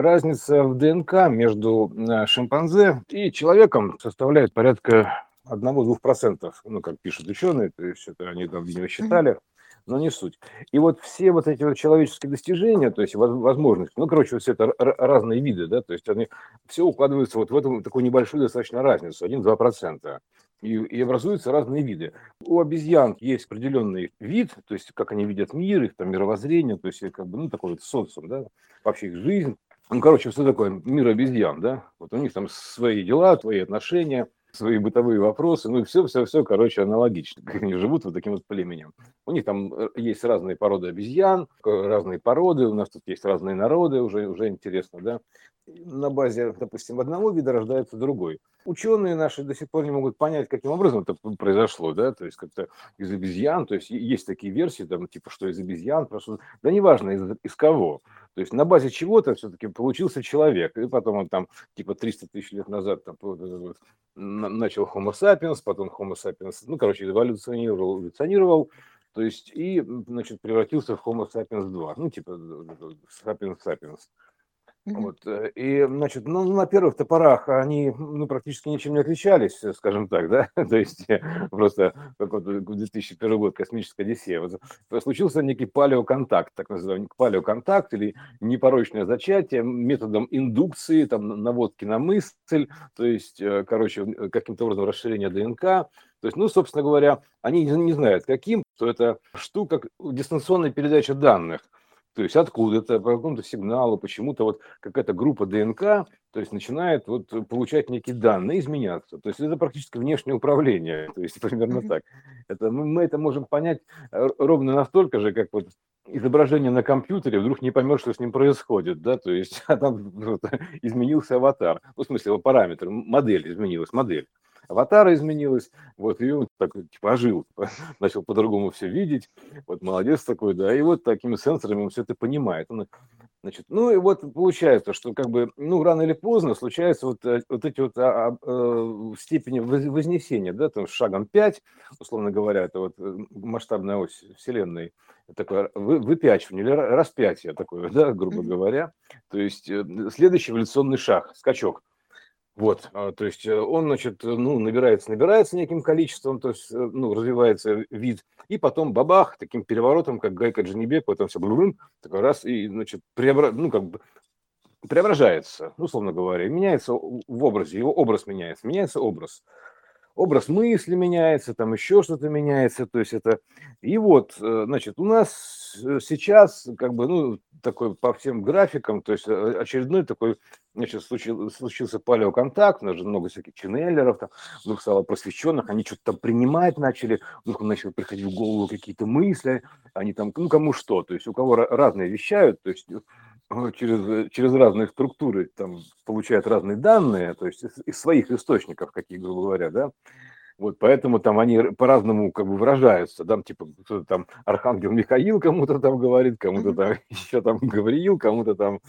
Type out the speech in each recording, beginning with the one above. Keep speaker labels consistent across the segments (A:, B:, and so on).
A: разница в ДНК между э, шимпанзе и человеком составляет порядка 1-2%, ну, как пишут ученые, то есть это они там, видимо, считали, но не суть. И вот все вот эти вот человеческие достижения, то есть возможности, ну, короче, вот все это разные виды, да, то есть они все укладываются вот в эту такую небольшую достаточно разницу, 1-2%. И, и образуются разные виды. У обезьян есть определенный вид, то есть как они видят мир, их там мировоззрение, то есть как бы, ну, такой вот социум, да, вообще их жизнь. Ну, короче, что такое мир обезьян, да? Вот у них там свои дела, свои отношения – свои бытовые вопросы, ну и все, все, все, короче, аналогично, как они живут вот таким вот племенем. У них там э, есть разные породы обезьян, разные породы, у нас тут есть разные народы, уже, уже интересно, да. На базе, допустим, одного вида рождается другой. Ученые наши до сих пор не могут понять, каким образом это произошло, да, то есть как-то из обезьян, то есть есть такие версии, там, типа, что из обезьян, просто, да неважно, из, из кого. То есть на базе чего-то все-таки получился человек, и потом он там типа 300 тысяч лет назад там, начал Homo sapiens, потом Homo sapiens, ну, короче, эволюционировал, эволюционировал, то есть и, значит, превратился в Homo sapiens 2, ну, типа sapiens sapiens. Вот. Э, и, значит, ну, на первых топорах они ну, практически ничем не отличались, скажем так, да, то есть э, просто как вот 2001 год, космическая Одиссея. Вот, случился некий палеоконтакт, так называемый палеоконтакт или непорочное зачатие методом индукции, там, наводки на мысль, то есть, э, короче, каким-то образом расширение ДНК, то есть, ну, собственно говоря, они не знают, каким, то это штука дистанционной передачи данных – то есть откуда-то, по какому-то сигналу, почему-то вот какая-то группа ДНК, то есть начинает вот получать некие данные, изменяться. То есть это практически внешнее управление, то есть примерно так. Это, мы, мы это можем понять э, ровно настолько же, как вот изображение на компьютере, вдруг не поймешь, что с ним происходит, да, то есть а там вот, изменился аватар, ну, в смысле, его параметр, модель изменилась, модель аватара изменилась, вот, и он так, типа, ожил, начал по-другому все видеть, вот, молодец такой, да, и вот такими сенсорами он все это понимает. Он, значит, ну, и вот получается, что, как бы, ну, рано или поздно случаются вот, э, вот эти вот а, а, степени вознесения, да, там, шагом 5, условно говоря, это вот э, масштабная ось Вселенной, такое выпячивание или распятие такое, да, грубо говоря. То есть следующий эволюционный шаг, скачок. Вот, а, то есть э, он, значит, ну, набирается, набирается неким количеством, то есть, э, ну, развивается вид, и потом бабах, таким переворотом, как Гайка Джанибек, потом все блум, такой раз, и, значит, преобра... ну, как бы преображается, ну, условно говоря, меняется в образе, его образ меняется, меняется образ образ мысли меняется, там еще что-то меняется, то есть это... И вот, э, значит, у нас сейчас, как бы, ну, такой по всем графикам, то есть э, очередной такой, значит, случился, случился палеоконтакт, у нас же много всяких ченнелеров, там, вдруг стало просвещенных, они что-то там принимать начали, вдруг начали приходить в голову какие-то мысли, они там, ну, кому что, то есть у кого разные вещают, то есть через, через разные структуры там получают разные данные, то есть из, из своих источников, какие, грубо говоря, да, вот поэтому там они по-разному как бы выражаются. Там типа кто-то там Архангел Михаил кому-то там говорит, кому-то там еще там Гавриил, кому-то там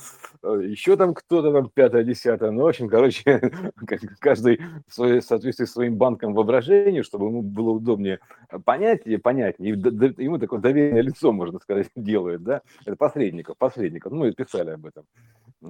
A: э, еще там кто-то там пятое, десятое. Ну, в общем, короче, каждый в соответствии с своим банком воображения, чтобы ему было удобнее понять и понятнее. И ему такое доверенное лицо, можно сказать, делает, да. Это посредников, посредников. Ну, и писали об этом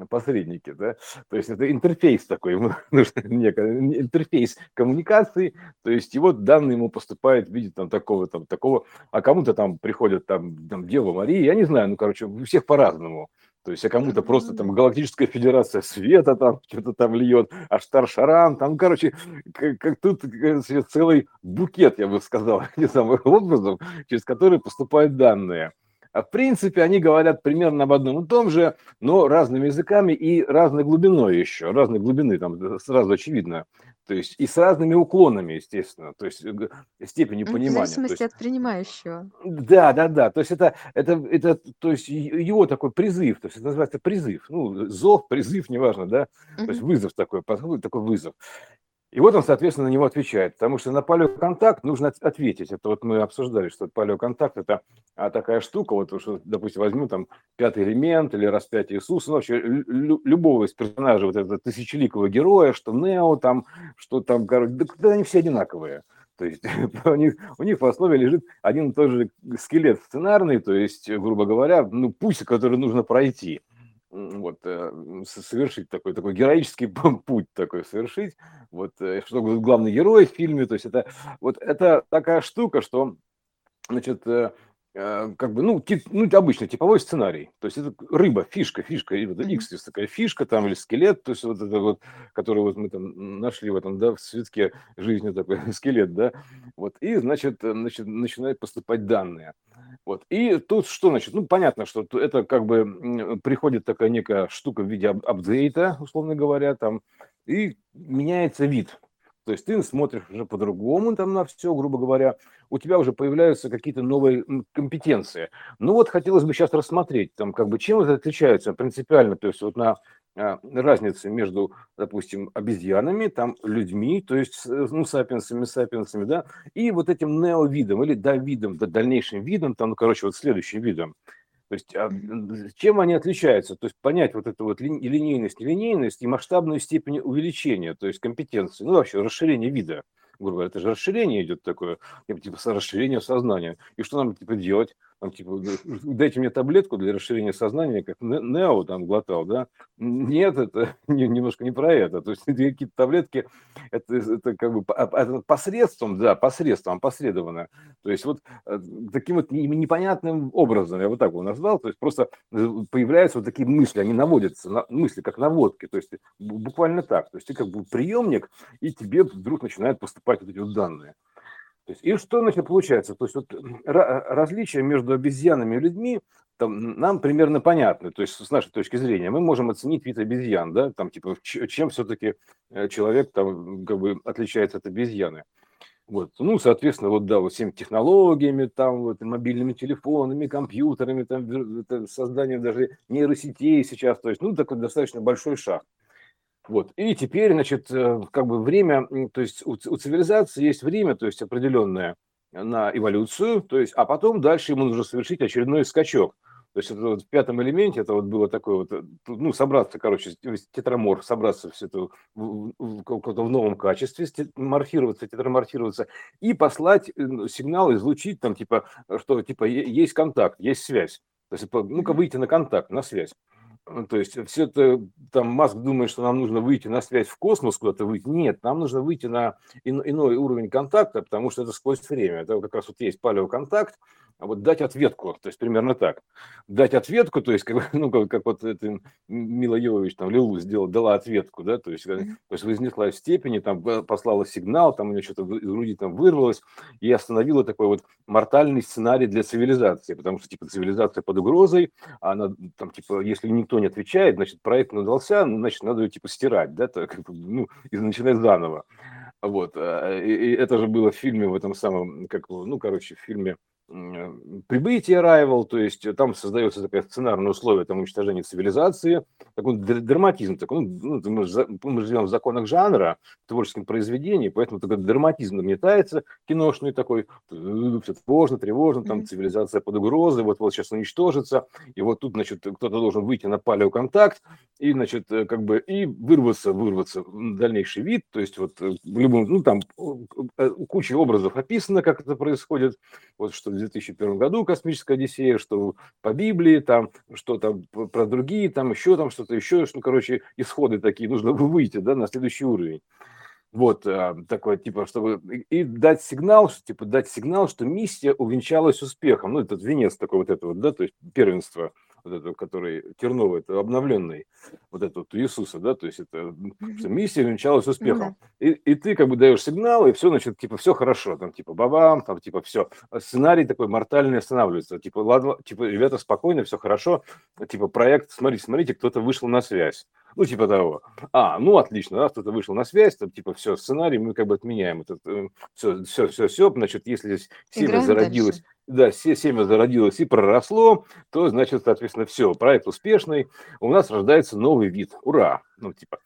A: посредники, да, то есть это интерфейс такой, интерфейс коммуникации, то есть его данные ему поступают в виде там такого, там такого, а кому-то там приходят там, там Дева Мария, я не знаю, ну, короче, у всех по-разному, то есть, а кому-то просто там Галактическая Федерация Света там что-то там льет, а Штар-Шаран, там, короче, как, как тут целый букет, я бы сказал, не самых образов, через которые поступают данные. А в принципе, они говорят примерно об одном и том же, но разными языками и разной глубиной еще, разной глубины, там сразу очевидно. То есть и с разными уклонами, естественно, то есть э, степенью понимания. В
B: зависимости
A: есть,
B: от принимающего.
A: Да, да, да. То есть это, это, это, то есть его такой призыв, то есть это называется призыв. Ну, зов, призыв, неважно, да. То есть вызов такой, такой вызов. И вот он, соответственно, на него отвечает, потому что на палеоконтакт нужно ответить. Это вот мы обсуждали, что палеоконтакт – это а, такая штука, вот, что, допустим, возьму там пятый элемент или распятие Иисуса, ну, вообще любого из персонажей вот этого тысячеликого героя, что Нео там, что там, короче, да, да они все одинаковые. То есть у них, у них в основе лежит один и тот же скелет сценарный, то есть, грубо говоря, ну, путь, который нужно пройти. Вот, э, совершить такой, такой героический путь такой совершить, вот, э, что главный герой в фильме, то есть это, вот, это такая штука, что, значит, э, как бы, ну, тип, ну, обычный типовой сценарий. То есть это рыба, фишка, фишка, и вот X есть такая фишка там, или скелет, то есть вот это вот, который вот мы там нашли в этом, да, в цветке жизни такой скелет, да, вот, и, значит, значит, начинают поступать данные. Вот. И тут что значит? Ну, понятно, что это как бы приходит такая некая штука в виде апдейта, условно говоря, там, и меняется вид. То есть ты смотришь уже по-другому там на все, грубо говоря, у тебя уже появляются какие-то новые компетенции. Ну вот хотелось бы сейчас рассмотреть, там, как бы, чем это отличается принципиально, то есть вот на а, разницы между, допустим, обезьянами, там, людьми, то есть, ну, сапиенсами, сапиенсами, да, и вот этим неовидом или давидом, да, дальнейшим видом, там, ну, короче, вот следующим видом. То есть, а, чем они отличаются? То есть, понять вот эту вот линейность, нелинейность и масштабную степень увеличения, то есть, компетенции, ну, вообще, расширение вида грубо говоря, это же расширение идет такое, типа расширение сознания. И что нам типа делать? Там, типа, дайте мне таблетку для расширения сознания, как Нео там глотал, да? Нет, это не, немножко не про это. То есть какие-то таблетки, это, это как бы это посредством, да, посредством, посредованно. То есть вот э, таким вот непонятным образом, я вот так его назвал, то есть просто э, появляются вот такие мысли, они наводятся, на, мысли как наводки, то есть буквально так. То есть ты как бы приемник, и тебе вдруг начинают поступать вот эти вот данные. То есть, и что значит получается? То есть вот различия между обезьянами и людьми там, нам примерно понятны. То есть с нашей точки зрения мы можем оценить вид обезьян, да, там типа чем все-таки э, человек там как бы отличается от обезьяны. Вот. Ну, соответственно, вот да, вот всеми технологиями, там, вот, мобильными телефонами, компьютерами, там, созданием даже нейросетей сейчас, то есть, ну, такой достаточно большой шаг. Вот. И теперь, значит, э, как бы время, то есть у, у цивилизации есть время, то есть определенное на эволюцию, то есть, а потом дальше ему нужно совершить очередной скачок. То есть это вот в пятом элементе это вот было такое вот, э, ну, собраться, короче, тетраморф, собраться все это в, в, в, в новом качестве, морфироваться, тетраморфироваться и послать э, сигнал, излучить там, типа, что, типа, есть контакт, есть связь. То есть, ну-ка, выйти на контакт, на связь. Ну, то есть все это, там Маск думает, что нам нужно выйти на связь в космос, куда-то выйти. Нет, нам нужно выйти на иной уровень контакта, потому что это сквозь время. Это как раз вот есть палеоконтакт, а вот дать ответку, то есть примерно так. Дать ответку, то есть как, ну, как, как вот это Мила Йовович там Лилу сделала, дала ответку, да, то есть, mm-hmm. то есть вознесла в степени, там послала сигнал, там у нее что-то из груди там вырвалось, и остановила такой вот мортальный сценарий для цивилизации, потому что типа цивилизация под угрозой, а она там типа, если никто не отвечает, значит проект надался, ну, значит надо ее типа стирать, да, то, как, ну, и начинать заново. Вот, а, и, и это же было в фильме в этом самом, как, ну, короче, в фильме прибытие Arrival, то есть э, там создается такое сценарное условие там, уничтожения цивилизации, такой драматизм. Такой, ну, мы, мы живем в законах жанра, в творческом произведении, поэтому такой драматизм нагнетается киношный такой, все тревожно, тревожно, там цивилизация под угрозой, вот-вот сейчас уничтожится, и вот тут, значит, кто-то должен выйти на палеоконтакт, и, значит, э, как бы, и вырваться, вырваться в дальнейший вид, то есть вот э, в любом, ну, там куча образов описано, как это происходит, вот что 2001 году «Космическая Одиссея», что по Библии, там, что там про другие, там еще там что-то еще, что, короче, исходы такие, нужно выйти, да, на следующий уровень. Вот а, такое, типа, чтобы и дать сигнал, что, типа, дать сигнал, что миссия увенчалась успехом. Ну, этот венец такой вот этого, да, то есть первенство – вот этого, который терновый, это обновленный, вот этот вот Иисуса, да, то есть это миссия венчалась успехом. И, и ты как бы даешь сигнал, и все, значит, типа, все хорошо, там, типа, бабам, там, типа, все. Сценарий такой мортальный останавливается, типа, ладно, типа, ребята, спокойно, все хорошо, типа, проект, смотрите, смотрите, кто-то вышел на связь. Ну, типа того. А, ну, отлично, да, кто-то вышел на связь, там, типа, все, сценарий, мы как бы отменяем этот, все, все, все, все, значит, если здесь семя зародилось, дальше да, все семя зародилось и проросло, то, значит, соответственно, все, проект успешный, у нас рождается новый вид. Ура! Ну, типа,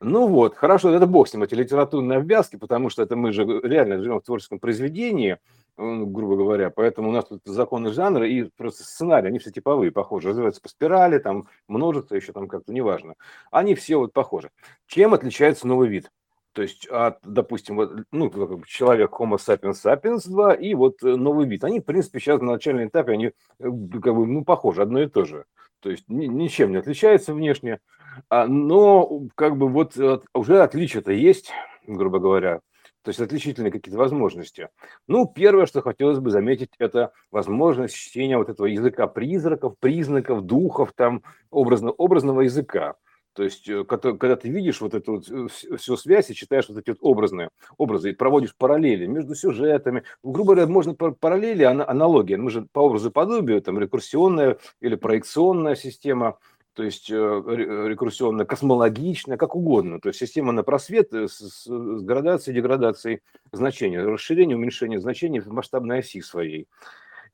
A: ну вот, хорошо, это бог с ним, эти литературные обвязки, потому что это мы же реально живем в творческом произведении, грубо говоря, поэтому у нас тут законы жанра и просто сценарии, они все типовые, похожи, развиваются по спирали, там множество еще там как-то, неважно. Они все вот похожи. Чем отличается новый вид? То есть, от, допустим, вот, ну, человек Homo sapiens sapiens 2 и вот э, новый вид. Они, в принципе, сейчас на начальном этапе, они э, как бы, ну, похожи, одно и то же. То есть, ни, ничем не отличаются внешне. А, но, как бы, вот уже отличие-то есть, грубо говоря. То есть отличительные какие-то возможности. Ну, первое, что хотелось бы заметить, это возможность чтения вот этого языка призраков, признаков, духов, там, образно, образного языка. То есть, э, когда ты видишь вот эту вот э, всю связь и читаешь вот эти вот образные образы и проводишь параллели между сюжетами, грубо говоря, можно параллели, аналогии. Мы же по образу подобию, там, рекурсионная или проекционная система, то есть э, рекурсионная, космологичная, как угодно. То есть система на просвет с, с градацией, деградацией значения, расширение, уменьшение значений в масштабной оси своей.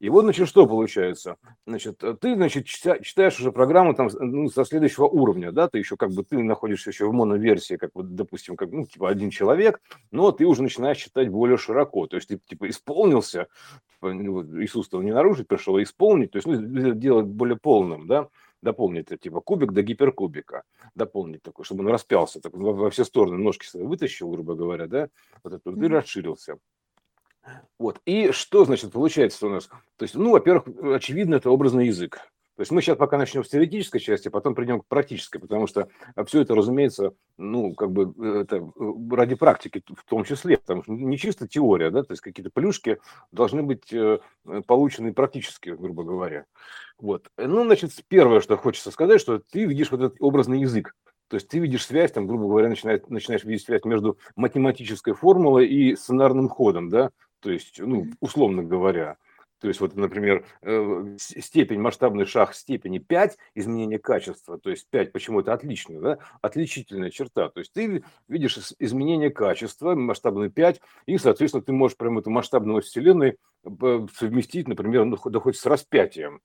A: И вот, значит, что получается? Значит, э, ты, значит, читаешь уже программу там ну, со следующего уровня, да, ты еще как бы, ты находишься еще в моноверсии, как вот, допустим, как, ну, типа один человек, но ты уже начинаешь читать более широко, то есть ты, типа, исполнился, типа, ну, Иисус-то не нарушить пришел, а исполнить, то есть, ну, делать более полным, да, дополнить, типа кубик до гиперкубика, дополнить такой, чтобы он распялся, так, во, во все стороны ножки свои вытащил, грубо говоря, да, вот это, и расширился. Вот. И что, значит, получается у нас? То есть, ну, во-первых, очевидно, это образный язык. То есть мы сейчас пока начнем с теоретической части, а потом придем к практической, потому что все это, разумеется, ну, как бы это э, ради практики в том числе, потому что не чисто теория, да, то есть какие-то плюшки должны быть э, получены практически, грубо говоря. Вот. Ну, значит, первое, что хочется сказать, что ты видишь вот этот образный язык. То есть ты видишь связь, там, грубо говоря, начинаешь, начинаешь видеть связь между математической формулой и сценарным ходом, да, то есть, ну, условно говоря, то есть, вот, например, э, степень, масштабный шаг степени 5, изменение качества, то есть 5, почему это отлично, да? отличительная черта. То есть ты видишь изменение качества, масштабный 5, и, соответственно, ты можешь прямо эту масштабную вселенной э, совместить, например, ну, да хоть с распятием,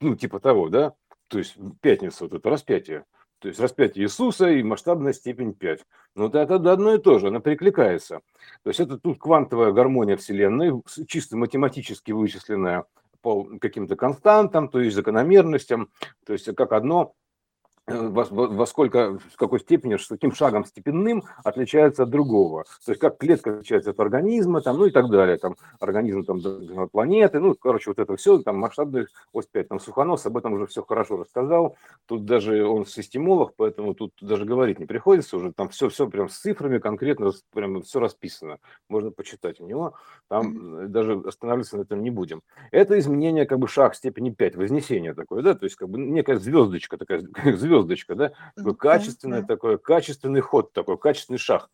A: ну, типа того, да? То есть пятница, вот это распятие. То есть распятие Иисуса и масштабная степень 5. Но это одно и то же, она перекликается. То есть это тут квантовая гармония Вселенной, чисто математически вычисленная по каким-то константам, то есть закономерностям, то есть как одно Э, во, во сколько, в какой степени, с каким шагом степенным отличается от другого. То есть как клетка отличается от организма, там, ну и так далее. Там, организм там, планеты, ну, короче, вот это все, там масштабный ось 5, там Сухонос об этом уже все хорошо рассказал. Тут даже он системолог, поэтому тут даже говорить не приходится уже. Там все, все прям с цифрами конкретно, прям все расписано. Можно почитать у него. Там даже останавливаться на этом не будем. Это изменение как бы шаг степени 5, вознесение такое, да, то есть как бы некая звездочка такая, звездочка звездочка, да? Такой качественный да. такой, качественный ход такой, качественный шаг.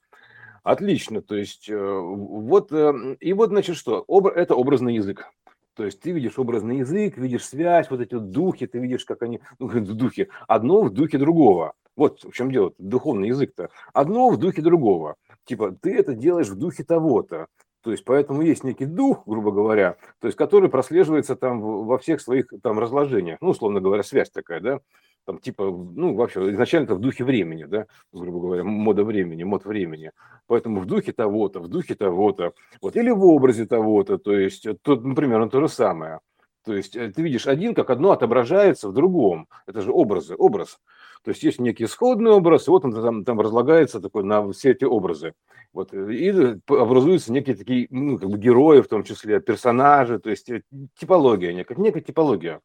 A: Отлично, то есть э, вот, э, и вот, значит, что, это образный язык. То есть ты видишь образный язык, видишь связь, вот эти вот духи, ты видишь, как они, ну, духи, одно в духе другого. Вот в чем дело, духовный язык-то. Одно в духе другого. Типа, ты это делаешь в духе того-то. То есть, поэтому есть некий дух, грубо говоря, то есть, который прослеживается там во всех своих там разложениях. Ну, условно говоря, связь такая, да там типа, ну, вообще, изначально это в духе времени, да, грубо говоря, мода времени, мод времени. Поэтому в духе того-то, в духе того-то, вот, или в образе того-то, то есть, тут, например, ну, то же самое. То есть э, ты видишь один, как одно отображается в другом. Это же образы, образ. То есть есть некий исходный образ, и вот он там, там разлагается такой на все эти образы. Вот, э, и образуются некие такие, ну, как бы герои, в том числе персонажи, то есть э, типология, некая, некая типология.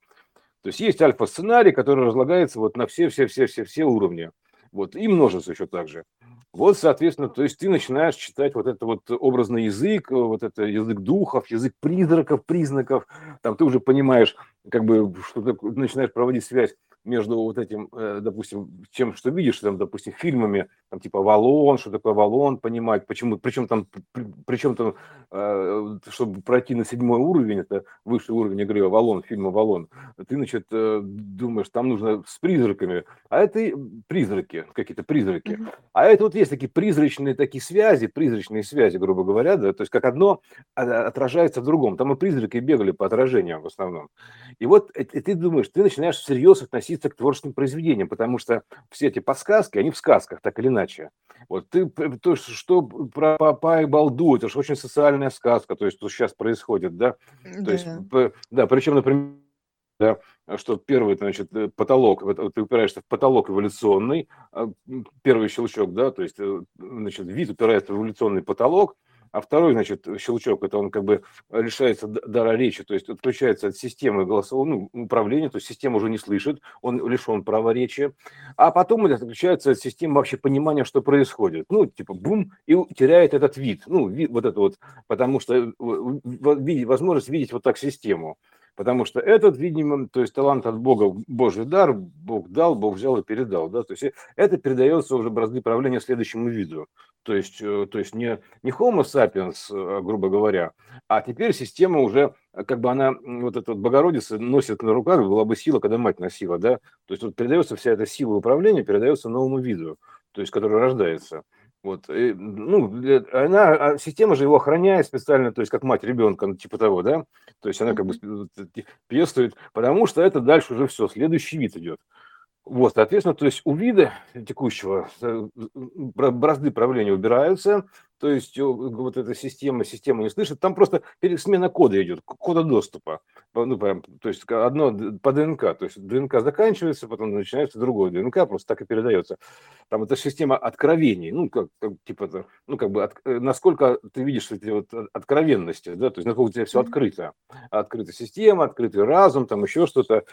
A: То есть есть альфа-сценарий, который разлагается вот на все-все-все-все-все уровни. Вот, и множится еще так же. Вот, соответственно, то есть ты начинаешь читать вот это вот образный язык, вот это язык духов, язык призраков, признаков. Там ты уже понимаешь, как бы, что ты начинаешь проводить связь между вот этим, э, допустим, тем, что видишь, там, допустим, фильмами, там, типа Валон, что такое Валон, понимать, почему, причем там, причем там, э, чтобы пройти на седьмой уровень, это высший уровень игры Валон, фильма Валон, ты, значит, э, думаешь, там нужно с призраками, а это призраки, какие-то призраки, mm-hmm. а это вот есть такие призрачные такие связи, призрачные связи, грубо говоря, да, то есть как одно отражается в другом, там и призраки бегали по отражениям в основном, и вот и ты думаешь, ты начинаешь всерьез относиться относиться к творческим произведениям, потому что все эти подсказки, они в сказках, так или иначе. Вот ты, то, что про папа и балду, это же очень социальная сказка, то есть, что сейчас происходит, да? То да. есть, да, причем, например, да, что первый, значит, э, потолок, ты упираешься в потолок эволюционный, а, первый щелчок, да, то есть, э, значит, вид упирается в эволюционный потолок, а второй, значит, щелчок, это он как бы лишается дара речи, то есть отключается от системы голосового ну, управления, то есть система уже не слышит, он лишен права речи, а потом это отключается от системы вообще понимания, что происходит. Ну, типа, бум, и теряет этот вид, ну, вид, вот это вот, потому что э, возможность видеть вот так систему. Потому что этот, видимо, то есть талант от Бога, Божий дар, Бог дал, Бог взял и передал. Да? То есть это передается уже бразды правления следующему виду. То есть, э, то есть не, не Homo sapiens, э, грубо говоря, а теперь система уже, э, как бы она, вот эта вот Богородица носит на руках, была бы сила, когда мать носила, да? То есть вот передается вся эта сила управления, передается новому виду, то есть который рождается. Вот, и, ну, она, а система же его охраняет специально, то есть как мать ребенка, ну, типа того, да, то есть она как бы пьествует, потому что это дальше уже все, следующий вид идет. Вот, соответственно, то есть у вида текущего э, бразды правления убираются, то есть вот эта система, система не слышит, там просто смена кода идет, кода доступа. Ну, то есть одно по ДНК, то есть ДНК заканчивается, потом начинается другое ДНК, просто так и передается. Там это система откровений, ну, как, как типа, ну, как бы, от, э, насколько ты видишь эти вот откровенности, да, то есть насколько у тебя все открыто. Открытая система, открытый разум, там еще что-то.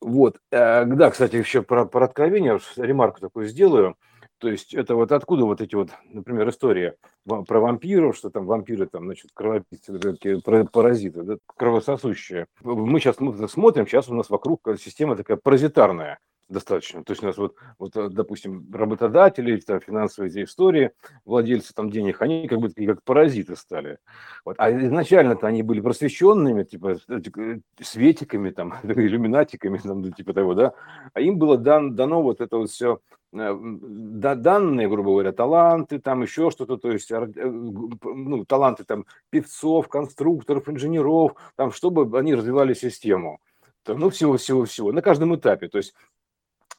A: Вот. Э, да, кстати, еще про, про откровение, ремарку такую сделаю. То есть это вот откуда вот эти вот, например, история про вампиров, что там вампиры, там, значит, кровопийцы, паразиты, да, кровососущие. Мы сейчас смотрим, сейчас у нас вокруг система такая паразитарная достаточно. То есть у нас вот, вот э, допустим, работодатели, там, финансовые эти истории, владельцы там денег, они как бы такие как паразиты стали. Вот. А изначально-то они были просвещенными, типа э, светиками, там, иллюминатиками, там, ну, типа того, да. А им было дан, дано вот это вот все э, данные, грубо говоря, таланты, там еще что-то, то есть ну, таланты там певцов, конструкторов, инженеров, там, чтобы они развивали систему ну, всего-всего-всего, на каждом этапе. То есть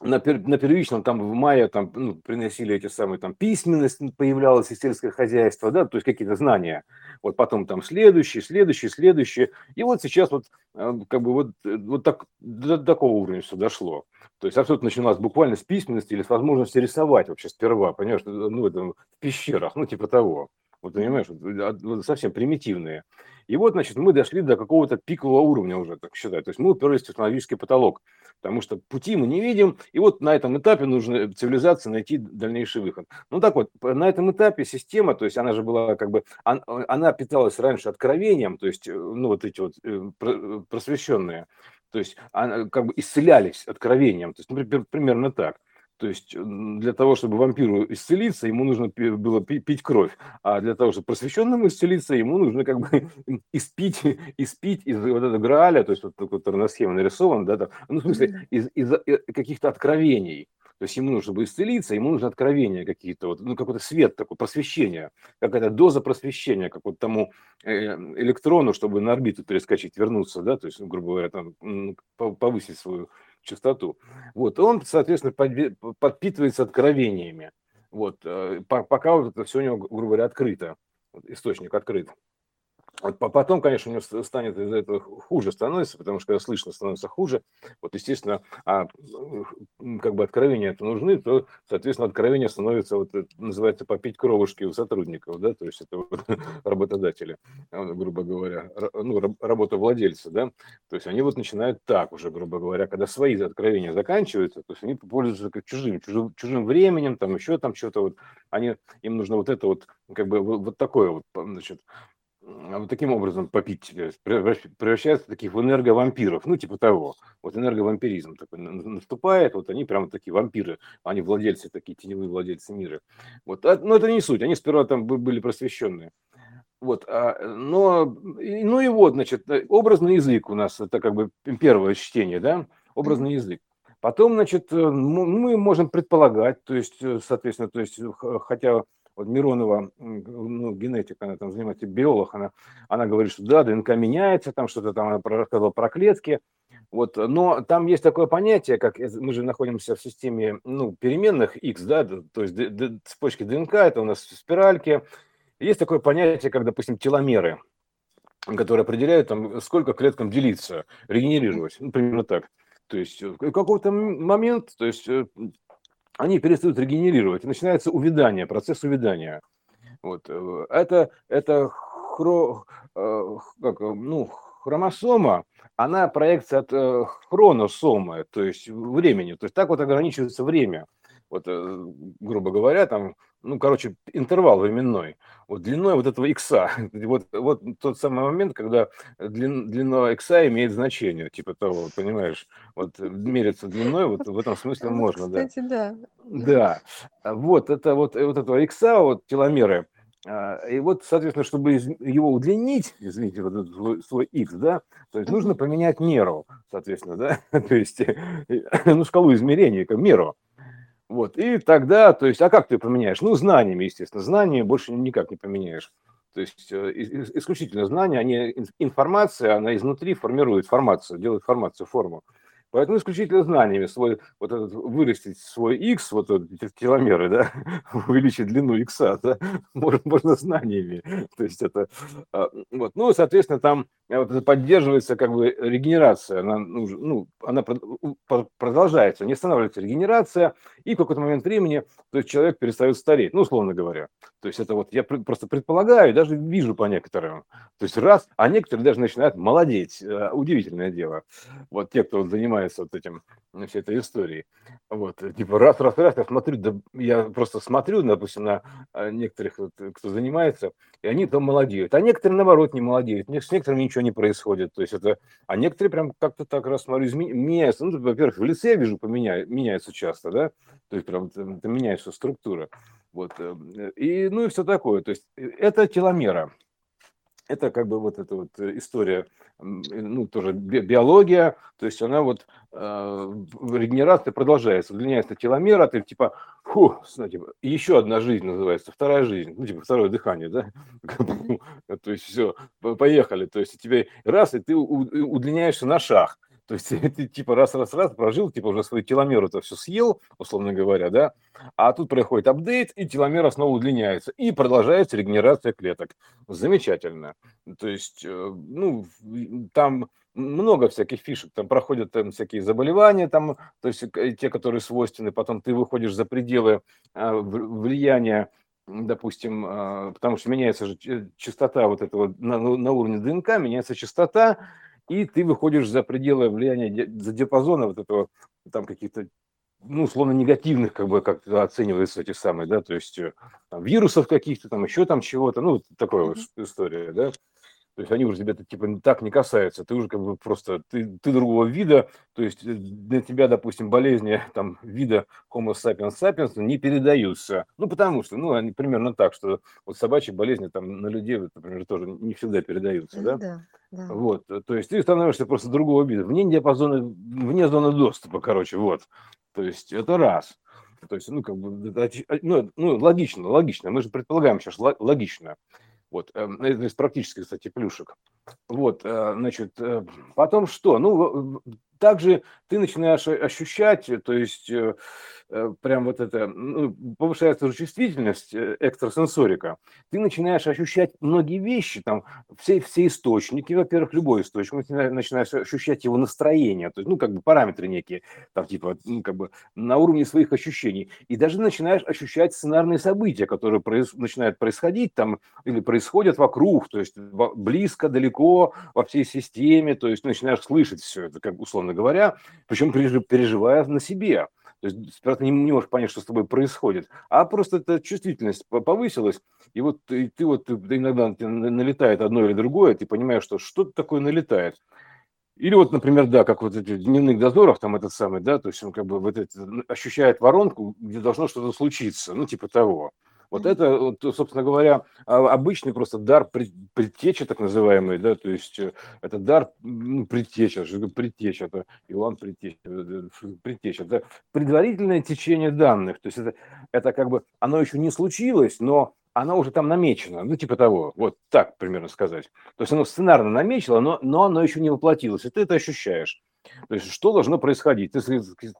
A: на, пер, на первичном, там в мае там, ну, приносили эти самые, там письменность появлялась и сельское хозяйство, да, то есть какие-то знания. Вот потом там следующий, следующий, следующий. И вот сейчас вот э, как бы вот, э, вот так, до такого уровня все дошло. То есть абсолютно начиналось буквально с письменности или с возможности рисовать вообще сперва, понимаешь, ну, это, в пещерах, ну, типа того. Вот понимаешь, вот, совсем примитивные. И вот, значит, мы дошли до какого-то пикового уровня уже, так считаю. То есть мы уперлись в технологический потолок, потому что пути мы не видим, и вот на этом этапе нужно цивилизации найти дальнейший выход. Ну так вот, на этом этапе система, то есть она же была как бы, она питалась раньше откровением, то есть, э, ну вот эти вот э, просвещенные, то есть она, как бы исцелялись откровением, то есть, например, примерно так. То есть для того, чтобы вампиру исцелиться, ему нужно было пить кровь, а для того, чтобы просвещенному исцелиться, ему нужно как бы испить, испить из вот этого грааля, то есть вот такой на схеме нарисован, да, там, ну, в смысле, из, из э, каких-то откровений. То есть ему нужно, чтобы исцелиться, ему нужно откровения какие-то, вот, ну, какой-то свет такой, просвещение, какая-то доза просвещения, как вот тому э, электрону, чтобы на орбиту перескочить, вернуться, да, то есть, грубо говоря, там, повысить свою частоту. Вот, он, соответственно, подпитывается откровениями. Вот, э, пока вот это все у него, грубо говоря, открыто, источник открыт. Потом, конечно, у него станет из-за этого хуже становится, потому что когда слышно становится хуже, вот, естественно, а как бы откровения это нужны, то, соответственно, откровение становится, вот, называется, попить кровушки у сотрудников, да, то есть это вот, работодатели, грубо говоря, ну, работовладельцы, да, то есть они вот начинают так уже, грубо говоря, когда свои откровения заканчиваются, то есть они пользуются как чужим, чужим, чужим временем, там еще там что-то вот, они, им нужно вот это вот, как бы вот такое вот, значит, а вот таким образом попить превращаются в таких в энерговампиров, ну, типа того. Вот энерговампиризм такой наступает, вот они прямо такие вампиры, они владельцы, такие теневые владельцы мира. Вот, а, но это не суть, они сперва там были просвещенные. Вот, а, но, ну и вот, значит, э, образный язык у нас, это как бы первое чтение, да, образный язык. Потом, значит, э, мы можем предполагать, то есть, э, соответственно, то есть, хотя вот Миронова, ну, генетик, она там занимается, биолог, она, она говорит, что да, ДНК меняется, там что-то там она рассказывала про клетки, вот, но там есть такое понятие, как мы же находимся в системе ну, переменных X, да, то есть цепочки ДНК, это у нас спиральки. Есть такое понятие, как, допустим, теломеры. который определяет, там, сколько клеткам делиться, регенерировать, ну, примерно так. То есть в какой-то момент, то есть они перестают регенерировать, и начинается увядание, процесс увядания. Вот. Это, это хро, как, ну, хромосома, она проекция от э, хроносомы, то есть времени. То есть так вот ограничивается время. Вот, э, грубо говоря, там, ну, короче, интервал временной. Вот длиной вот этого икса. Вот, вот тот самый момент, когда длин, длина икса имеет значение, типа того, понимаешь? Вот мериться длиной, вот в этом смысле можно,
B: Кстати, да.
A: Да. Да. Вот это вот, вот этого икса, вот теломеры – а, и вот, соответственно, чтобы его удлинить, извините, вот этот свой, свой x, да, то есть нужно поменять меру, соответственно, да, то есть, ну, шкалу измерений, как меру. Вот, и тогда, то есть, а как ты поменяешь? Ну, знаниями, естественно, знания больше никак не поменяешь. То есть э, исключительно знания, они, информация, она изнутри формирует формацию, делает формацию, форму. Поэтому исключительно знаниями свой, вот этот, вырастить свой x, вот эти теломеры, да, увеличить длину x, да, можно, можно знаниями. То есть это, а, вот, ну, соответственно, там э, вот поддерживается как бы регенерация, она, ну она продолжается, не останавливается регенерация, и в какой-то момент времени то есть человек перестает стареть, ну, условно говоря. То есть это вот я просто предполагаю, даже вижу по некоторым. То есть раз, а некоторые даже начинают молодеть. Э, удивительное дело. Вот те, кто занимается вот этим, всей этой историей. Вот, э, типа раз, раз, раз, я смотрю, да, я просто смотрю, допустим, на э, некоторых, вот, кто занимается, и они там молодеют. А некоторые, наоборот, не молодеют. С некоторыми ничего не происходит. То есть это, а некоторые прям как-то так раз смотрю, меняются. Ну, во-первых, в лице я вижу, поменяю, меняются часто, да, то есть прям это, это меняется структура. Вот. Э, и, ну и все такое. То есть э, это теломера. Это как бы вот эта вот история, ну, тоже биология, то есть она вот э, регенерация продолжается, удлиняется теломера, ты типа, фу, ну, типа, еще одна жизнь называется, вторая жизнь, ну, типа, второе дыхание, да, то есть все, поехали, то есть тебе раз, и ты удлиняешься на шаг, то есть ты типа раз-раз-раз прожил, типа уже свою теломеру это все съел, условно говоря, да, а тут происходит апдейт, и теломера снова удлиняется, и продолжается регенерация клеток. Замечательно. То есть, э, ну, там много всяких фишек, там проходят там, всякие заболевания, там, то есть э, те, которые свойственны, потом ты выходишь за пределы а, влияния допустим, а, потому что меняется же частота вот этого на, на уровне ДНК, меняется частота, и ты выходишь за пределы влияния, за диапазона вот этого, там каких-то, ну, условно, негативных, как бы, как оцениваются эти самые, да, то есть э, там, вирусов каких-то, там еще там чего-то, ну, такая вот история, да. То есть они уже тебя типа так не касаются, ты уже как бы просто, ты, ты другого вида, то есть э, для тебя, допустим, болезни там вида Homo sapiens sapiens не передаются. Ну, потому что, ну, они примерно так, что вот собачьи болезни там на людей, например, тоже не всегда передаются, да? Да, да. Вот, то есть ты становишься просто другого вида, вне диапазона, вне зоны доступа, короче, вот. То есть это раз. То есть, ну, как бы, ну, ну, логично, логично. Мы же предполагаем сейчас логично. Вот, эм, это из практических, кстати, плюшек. Вот, э, значит, э, потом что? Ну, также ты начинаешь ощущать, то есть э, э, прям вот это, ну, повышается чувствительность э, экстрасенсорика, ты начинаешь ощущать многие вещи, там, все, все источники, во-первых, любой источник, начинаешь ощущать его настроение, то есть, ну, как бы параметры некие, там, типа, ну, как бы на уровне своих ощущений, и даже начинаешь ощущать сценарные события, которые произ... начинают происходить там, или происходят вокруг, то есть близко, далеко, во всей системе, то есть начинаешь слышать все это, как условно говоря, причем переживая на себе. То есть сперва ты не, не можешь понять, что с тобой происходит, а просто эта чувствительность повысилась, и вот ты, ты вот ты, иногда налетает одно или другое, ты понимаешь, что что-то такое налетает. Или вот, например, да, как вот эти дневных дозорах, там этот самый, да, то есть он как бы вот это, ощущает воронку, где должно что-то случиться, ну, типа того. Вот это, вот, собственно говоря, а, обычный просто дар предтечи, так называемый, да, то есть э, это дар ну, предтеча, предтеча, это Иоанн предтеча, э, предтеча, это предварительное течение данных, то есть это, это как бы, оно еще не случилось, но оно уже там намечено, ну, типа того, вот так примерно сказать. То есть оно сценарно намечено, но, но оно еще не воплотилось, и ты это ощущаешь. То есть что должно происходить? Ты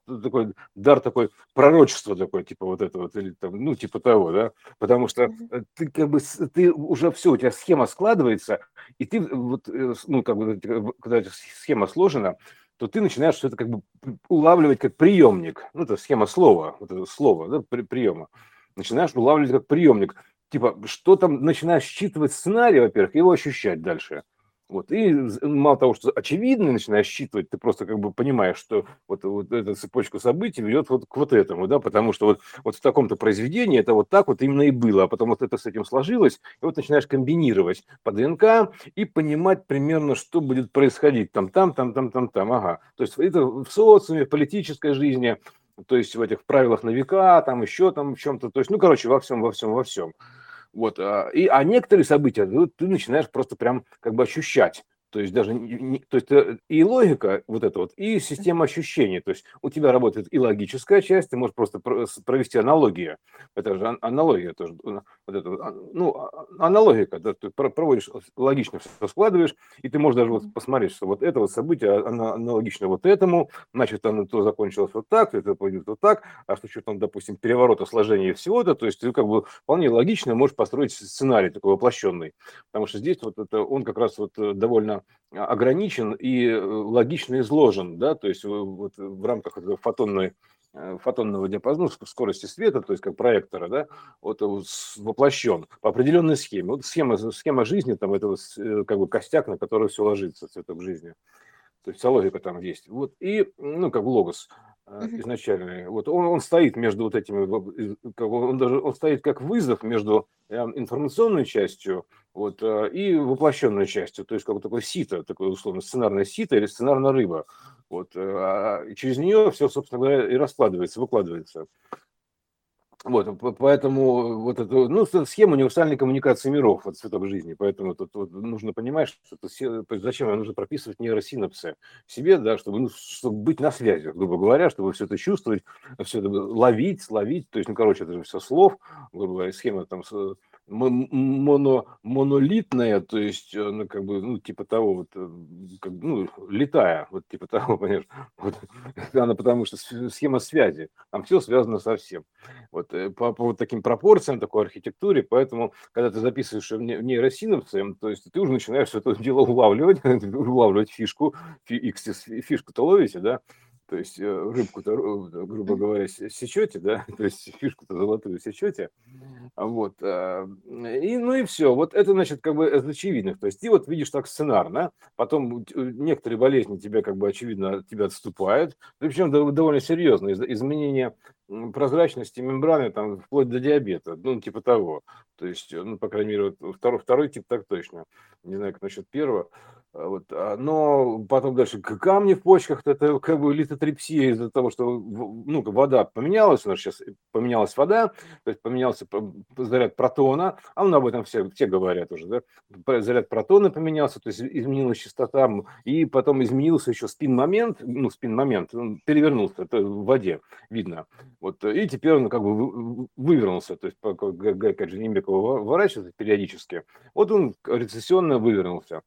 A: такой дар такой пророчество такое, типа вот это вот, или там, ну, типа того, да, потому что э, ты как бы, ты уже все, у тебя схема складывается, и ты вот, э, ну, как бы, когда схема сложена, то ты начинаешь все это как бы улавливать как приемник. Ну, это схема слова, вот это слово, да, при, приема. Начинаешь улавливать как приемник. Типа, что там начинаешь считывать сценарий, во-первых, его ощущать дальше. Вот. И мало того, что очевидно начинаешь считывать, ты просто как бы понимаешь, что вот, вот эта цепочка событий ведет вот к вот этому, да, потому что вот, вот в таком-то произведении это вот так вот именно и было, а потом вот это с этим сложилось, и вот начинаешь комбинировать по ДНК и понимать примерно, что будет происходить там, там, там, там, там, там, ага. То есть это в социуме, в политической жизни, то есть в этих правилах на века, там еще там в чем-то, то есть, ну, короче, во всем, во всем, во всем. Вот, а, и, а некоторые события ну, ты начинаешь просто прям как бы ощущать. То есть даже не, то есть э, и логика вот эта вот, и система ощущений. То есть у тебя работает и логическая часть, ты можешь просто провести аналогию. Это же аналогия тоже. Вот это, а, ну, а, аналогика. Да, ты проводишь логично все складываешь, и ты можешь даже вот посмотреть, что вот это вот событие оно аналогично вот этому, значит, оно то закончилось вот так, это пойдет вот так, а что что там, допустим, переворота сложения всего-то, то есть ты как бы вполне логично можешь построить сценарий такой воплощенный. Потому что здесь вот это он как раз вот э, довольно ограничен и э, логично изложен, да, то есть вот в рамках фотонной э, фотонного диапазона, скорости света, то есть как проектора, да, вот воплощен по определенной схеме. Вот схема, схема жизни, там это вот э, как бы костяк, на который все ложится, цветок жизни. То есть вся логика там есть. Вот и, ну, как бы логос изначальный. Вот он, он стоит между вот этими, он даже он стоит как вызов между информационной частью вот, э, и воплощенной частью, то есть как такое сито, такое условно сценарное сито или сценарная рыба. Вот, э, а через нее все, собственно говоря, и раскладывается, выкладывается. Вот, поэтому вот эту, ну, схема универсальной коммуникации миров, вот цветок жизни, поэтому тут вот, нужно понимать, что это, зачем нужно прописывать нейросинапсы себе, да, чтобы, ну, чтобы быть на связи, грубо говоря, чтобы все это чувствовать, все это ловить, ловить, то есть, ну, короче, это же все слов, грубо говоря, схема там моно, монолитная, то есть, э, ну, как бы, ну, типа того, вот, э, как, ну, летая, вот, типа того, понимаешь, вот, она потому что схема связи, там все связано со всем. Вот, э, по, по вот таким пропорциям, такой архитектуре, поэтому, когда ты записываешь в нейросинапсы, то есть, ты уже начинаешь это дело улавливать, улавливать фишку, фишку-то ловите, да, то есть рыбку-то, грубо говоря, сечете, да, то есть фишку-то золотую сечете, вот. Э, и, ну и все. Вот это, значит, как бы из очевидных. То есть ты вот видишь так сценарно, потом некоторые болезни тебе как бы очевидно тебя отступают, причем довольно серьезно. Изменение прозрачности мембраны там вплоть до диабета, ну типа того. То есть, ну, по крайней мере, вот второй, второй тип так точно. Не знаю, как насчет первого. А, вот. А, но потом дальше камни в почках, это как бы литотрепсия из-за того, что ну, вода поменялась, у нас сейчас поменялась вода, то есть поменялся заряд протона, а ну, об этом все, все говорят уже, да, заряд протона поменялся, то есть изменилась частота, и потом изменился еще спин-момент, ну, спин-момент, перевернулся, это в воде видно, вот, и теперь он как бы вывернулся, то есть, как гайка Дженембекова выворачивается периодически, вот он рецессионно вывернулся.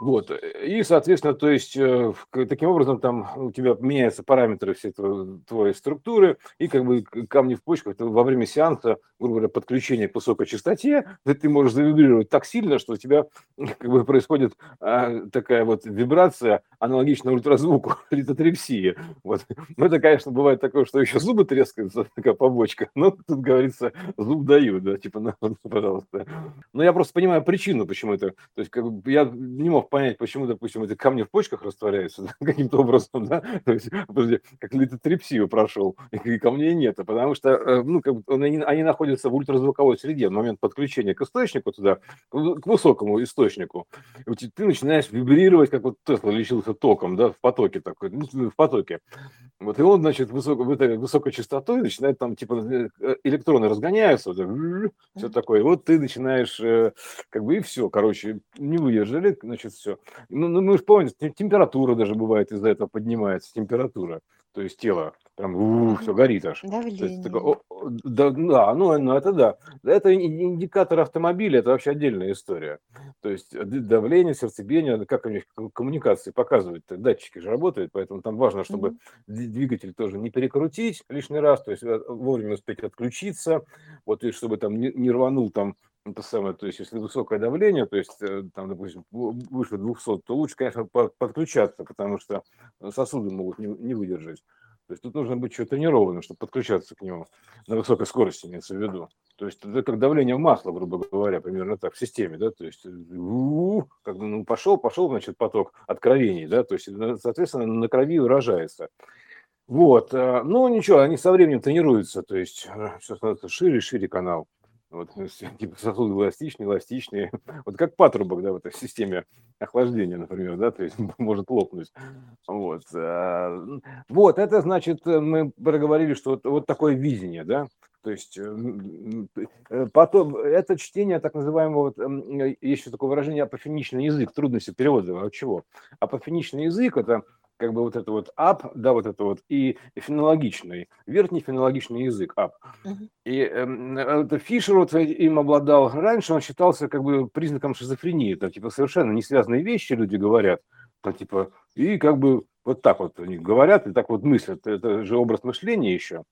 A: Вот. И, соответственно, то есть э, таким образом там у тебя меняются параметры всей твоей, структуры, и как бы камни в почках ты во время сеанса, грубо говоря, подключения к высокой частоте, ты можешь завибрировать так сильно, что у тебя как бы происходит а, такая вот вибрация, аналогичная ультразвуку, литотрепсии. Вот. Ну, это, конечно, бывает такое, что еще зубы трескаются, такая побочка, но тут говорится, зуб дают, да, типа, ну, пожалуйста. Но я просто понимаю причину, почему это, то есть как бы я не мог понять, почему, допустим, эти камни в почках растворяются да, каким-то образом, да, то есть, подожди, как литотрепсию прошел, и камней нет, а потому что, э, ну, как бы, они, они находятся в ультразвуковой среде. В момент подключения к источнику туда, к высокому источнику, и ты начинаешь вибрировать, как вот Тесла лечился током, да, в потоке такой, ну, в потоке. Вот, и он, значит, высоко, высокой частотой начинает там, типа, э, электроны разгоняются, вот, все такое, вот ты начинаешь, э, как бы, и все, короче, не выдержали, значит, все. Ну, ну мы же помним, температура даже бывает из-за этого поднимается, температура, то есть тело прям у, все горит аж.
B: Давление.
A: такое, о, да, да, ну, ну это да. Это индикатор автомобиля, это вообще отдельная история. То есть давление, сердцебиение, как у них коммуникации показывают, датчики же работают, поэтому там важно, чтобы mm-hmm. двигатель тоже не перекрутить лишний раз, то есть э, вовремя успеть отключиться, вот и чтобы там не, не рванул там это самое, то есть если высокое давление, то есть э, там, допустим, выше 200, то лучше, конечно, подключаться, потому что сосуды могут не, не выдержать. То есть тут нужно быть чуть тренированным, чтобы подключаться к нему на высокой скорости, имеется в виду. То есть это как давление в масло, грубо говоря, примерно так, в системе, да, то есть как ну, пошел, пошел, значит, поток откровений, да, то есть, соответственно, на крови выражается. Вот, э, ну ничего, они со временем тренируются, то есть э, все становится шире и шире канал. Вот, типа сосуды эластичные, эластичные. Вот как патрубок, да, в этой системе охлаждения, например, да, то есть может лопнуть. Вот. А, вот, это значит, э, мы проговорили, что вот, вот такое видение, да, то есть э, э, потом это чтение так называемого, вот, есть еще такое выражение апофеничный язык, трудности перевода, от чего? Апофеничный язык – это как бы вот это вот ап, да, вот это вот, и фенологичный, верхний фенологичный язык ап. Uh-huh. И эм, э, это Фишер вот им обладал. Раньше он считался как бы признаком шизофрении, там типа совершенно не связанные вещи люди говорят, там типа, и как бы вот так вот они говорят, и так вот мыслят, это же образ мышления еще.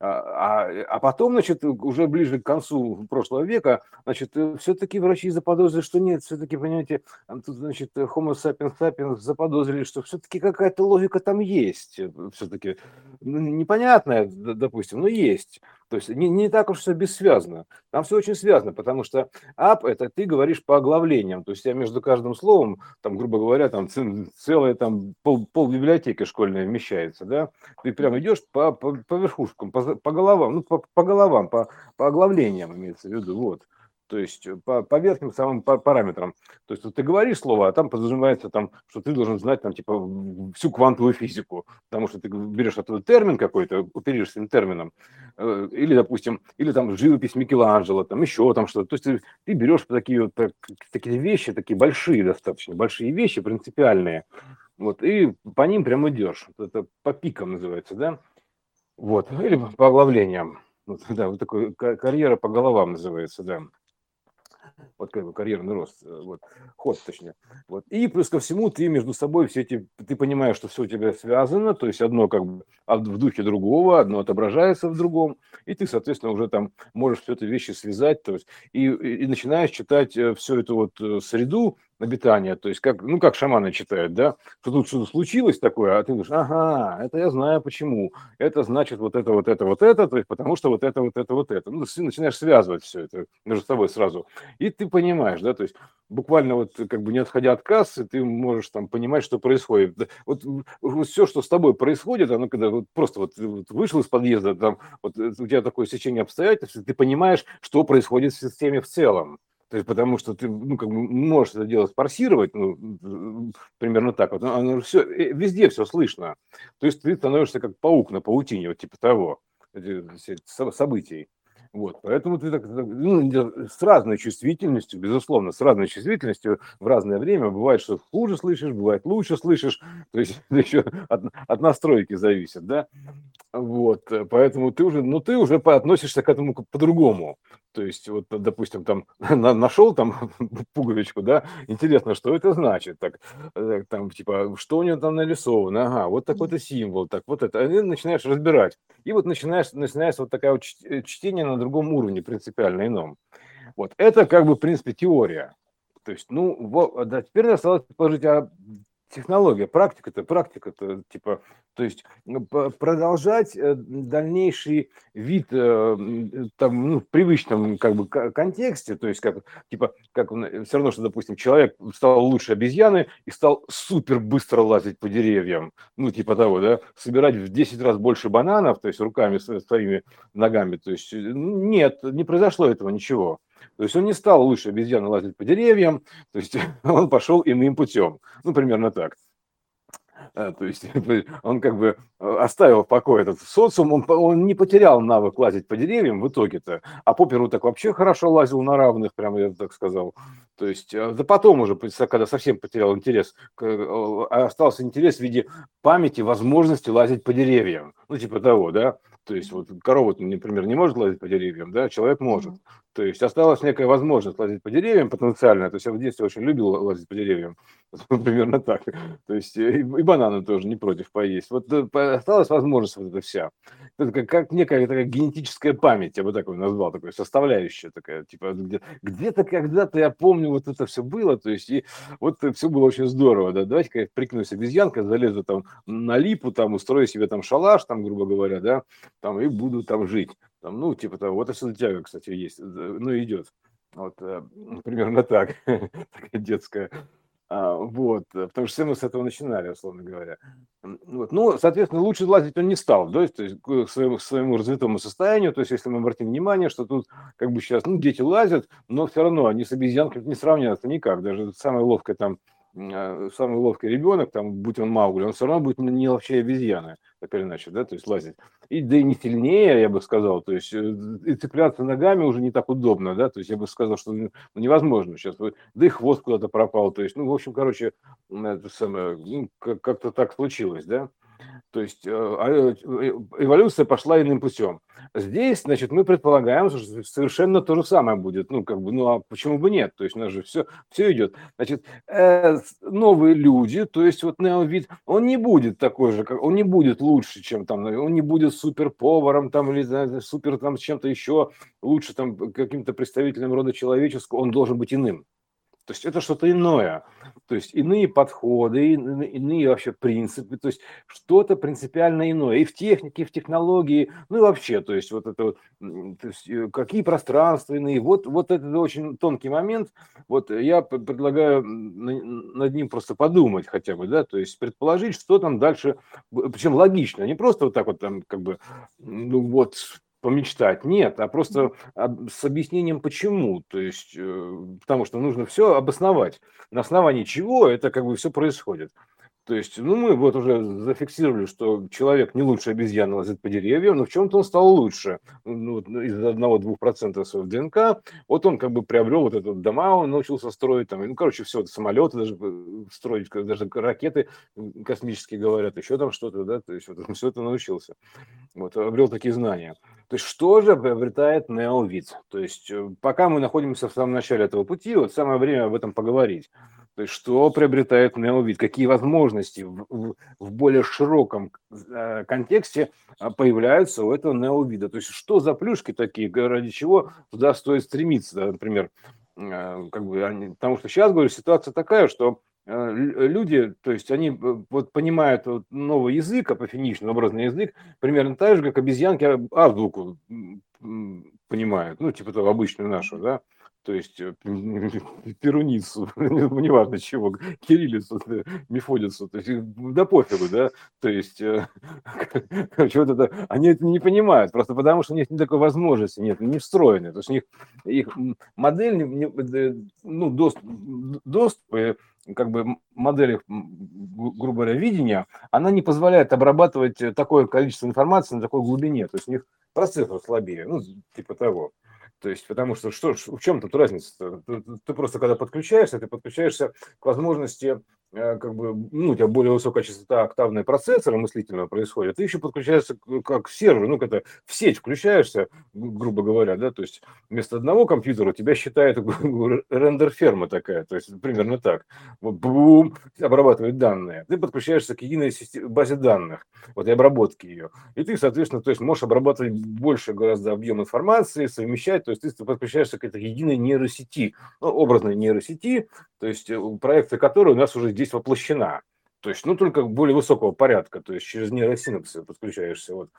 A: А, а, а потом, значит, уже ближе к концу прошлого века, значит, э, все-таки врачи заподозрили, что нет, все-таки, понимаете, тут, значит, Homo sapiens sapiens заподозрили, что все-таки какая-то логика там есть, э, все-таки непонятная, допустим, но есть. То есть не, не так уж все бессвязно. Там все очень связано, потому что ап – это ты говоришь по оглавлениям. То есть я между каждым словом, там, грубо говоря, там целая там пол, пол библиотеки школьной вмещается, да? Ты прям идешь по, по, по верхушкам, по, по головам, ну, по, по головам, по, по оглавлениям имеется в виду, вот то есть э, по, по верхним самым параметрам. То есть вот ты говоришь слово, а там подразумевается, там, что ты должен знать там, типа, всю квантовую физику, потому что ты берешь оттуда термин какой-то, оперируешь этим термином, э, или, допустим, или там живопись Микеланджело, там еще там что-то. То есть ты, ты берешь такие вот так, такие вещи, такие большие достаточно, большие вещи, принципиальные, вот, и по ним прям идешь. Это по пикам называется, да? Вот, или по оглавлениям. Вот, да, вот такой карьера по головам называется, да вот как бы карьерный рост, э, вот, ход точнее. Вот. И плюс ко всему ты между собой все эти, ты понимаешь, что все у тебя связано, то есть одно как бы в духе другого, одно отображается в другом, и ты, соответственно, уже там можешь все это вещи связать, то есть и, и, и начинаешь читать э, всю эту вот э, среду, обитания, то есть как, ну, как шаманы читают, да, что тут что-то случилось такое, а ты говоришь, ага, это я знаю почему, это значит вот это, вот это, вот это, то есть потому что вот это, вот это, вот это. Ну, ты начинаешь связывать все это между собой сразу, и ты понимаешь, да, то есть буквально вот как бы не отходя от кассы, ты можешь там понимать, что происходит. Вот, вот все, что с тобой происходит, оно когда вот просто вот, вот вышел из подъезда, там вот у тебя такое сечение обстоятельств, ты понимаешь, что происходит в системе в целом. То есть, потому что ты, ну, как бы можешь это дело спарсировать, ну, примерно так вот, оно все, э, везде все слышно. То есть ты становишься как паук на паутине, вот типа того, событий. Вот, поэтому ты так, ну, с разной чувствительностью, безусловно, с разной чувствительностью в разное время бывает, что хуже слышишь, бывает лучше слышишь, то есть еще от, от настройки зависит, да, вот, поэтому ты уже, ну, ты уже относишься к этому по-другому, то есть, вот, допустим, там на, нашел там пуговичку, да, интересно, что это значит, так, э, там, типа, что у него там нарисовано, ага, вот такой-то символ, так, вот это, и начинаешь разбирать, и вот начинаешь, начинается вот такая вот э, чтение на другом уровне, принципиально ином. Вот, это как бы, в принципе, теория. То есть, ну, вот, да, теперь осталось положить, а технология, практика-то, практика-то, типа, то есть продолжать э, дальнейший вид э, там, ну, в привычном как бы контексте, то есть как, типа, как э, все равно, что, допустим, человек стал лучше обезьяны и стал супер быстро лазить по деревьям, ну, типа того, да, собирать в 10 раз больше бананов, то есть руками своими ногами, то есть нет, не произошло этого ничего. То есть он не стал лучше обезьяны лазить по деревьям, то есть он пошел иным путем. Ну, примерно так. А, то есть он как бы э, оставил в покое этот социум, он, он не потерял навык лазить по деревьям в итоге-то, а Попперу так вообще хорошо лазил на равных, прямо я так сказал. То есть, э, да потом уже, когда совсем потерял интерес, э, остался интерес в виде памяти, возможности лазить по деревьям. Ну, типа того, да. То есть вот корова, например, не может лазить по деревьям, да, человек может. То есть осталась некая возможность лазить по деревьям потенциально. То есть я в детстве очень любил лазить по деревьям. Примерно так. То есть и, и бананы тоже не против поесть. Вот э, осталась возможность вот эта вся. Это как, как некая такая генетическая память, я бы так назвал, такая составляющая такая. Типа где, где-то когда-то я помню, вот это все было. То есть и вот все было очень здорово. Да? Давайте-ка я прикнусь обезьянкой, залезу там на липу, там устрою себе там шалаш, там, грубо говоря, да, там, и буду там жить. Там, ну, типа того. Вот это тяга, кстати, есть. Ну, идет. Вот э, примерно так. Такая детская. А, вот, потому что все мы с этого начинали, условно говоря. Вот. Ну, соответственно, лучше лазить он не стал, да, то есть к своему, к своему развитому состоянию, то есть если мы обратим внимание, что тут как бы сейчас, ну, дети лазят, но все равно они с обезьянками не сравнятся никак, даже самая ловкая там самый ловкий ребенок, там, будь он Маугли, он все равно будет не ловчее обезьяны, так или иначе, да, то есть лазить. И да и не сильнее, я бы сказал, то есть э, и цепляться ногами уже не так удобно, да, то есть я бы сказал, что ну, невозможно сейчас, да и хвост куда-то пропал, то есть, ну, в общем, короче, это самое, ну, как-то так случилось, да. То есть э, а, э, эволюция пошла иным путем. Здесь, значит, мы предполагаем, что совершенно то же самое будет. Ну, как бы, ну, а почему бы нет? То есть у нас же все, все идет. Значит, новые люди, то есть вот неовид, он не будет такой же, как, он не будет лучше, чем там, он не будет супер поваром там или супер там чем-то еще лучше там каким-то представителем рода человеческого, он должен быть иным. То есть это что-то иное, то есть иные подходы, иные вообще принципы, то есть что-то принципиально иное. И в технике, и в технологии, ну и вообще, то есть вот это вот, то есть э, какие пространства иные, вот, вот это очень тонкий момент, вот я предлагаю над ним просто подумать хотя бы, да, то есть предположить, что там дальше, причем логично, не просто вот так вот там как бы, ну вот помечтать. Нет, а просто с объяснением почему. То есть, э, потому что нужно все обосновать. На основании чего это как бы все происходит. То есть, ну, мы вот уже зафиксировали, что человек не лучше обезьяны лазит по деревьям, но в чем-то он стал лучше. Ну, из одного-двух процентов своего ДНК. Вот он как бы приобрел вот этот дома, он научился строить там, ну, короче, все, самолеты даже э, строить, даже ракеты космические говорят, еще там что-то, да, то есть вот он все это научился. Вот, обрел такие знания. То есть что же приобретает неовид? То есть э, пока мы находимся в самом начале этого пути, вот самое время об этом поговорить. То есть что приобретает неовид, какие возможности в, в, в более широком э, контексте а, появляются у этого неовида. То есть что за плюшки такие, ради чего туда стоит стремиться, да, например. Э, как бы они, потому что сейчас, говорю, ситуация такая, что э, люди, то есть они вот понимают вот новый язык, апофеничный образный язык, примерно так же, как обезьянки азбуку понимают, ну, типа того, обычную нашу, да, то есть э, перуницу, неважно чего, кириллицу, мефодицу, то есть да пофигу, да, то есть, э, короче, вот это, они это не понимают, просто потому что у них не такой возможности нет, не встроены, то есть у них их модель, ну, доступ, доступ как бы модель, грубо говоря, видения, она не позволяет обрабатывать такое количество информации на такой глубине, то есть у них процессор слабее, ну, типа того. То есть, потому что что, в чем тут разница? Ты, ты просто когда подключаешься, ты подключаешься к возможности как бы, ну, у тебя более высокая частота октавные процессора мыслительного происходит, ты еще подключаешься как сервер, ну, когда в сеть включаешься, грубо говоря, да, то есть вместо одного компьютера тебя считает рендер-ферма такая, то есть примерно так, вот, бум, обрабатывает данные, ты подключаешься к единой базе данных, вот и обработки ее, и ты, соответственно, то есть можешь обрабатывать больше гораздо объем информации, совмещать, то есть ты подключаешься к этой единой нейросети, ну, образной нейросети, то есть э, проекция которой у нас уже здесь воплощена. То есть, ну, только более высокого порядка, то есть через нейросинапсы подключаешься. Вот.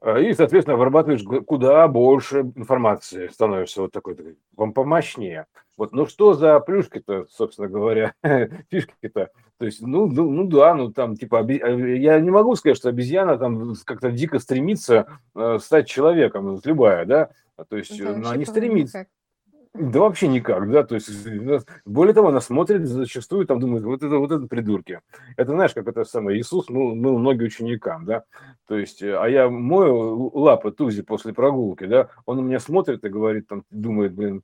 A: А, и, соответственно, обрабатываешь куда больше информации, становишься вот такой, такой вам помощнее. Вот, ну что за плюшки-то, собственно говоря, фишки-то? То есть, ну, ну, ну да, ну там типа, э, я не могу сказать, что обезьяна там как-то дико стремится э, стать человеком, любая, да, то есть, ну, она не стремится. Да вообще никак, да, то есть, более того, она смотрит зачастую, там думает, вот это, вот это придурки. Это знаешь, как это самое, Иисус ну, был многие ученикам, да, то есть, э, а я мою лапы Тузи после прогулки, да, он у меня смотрит и говорит, там, думает, блин,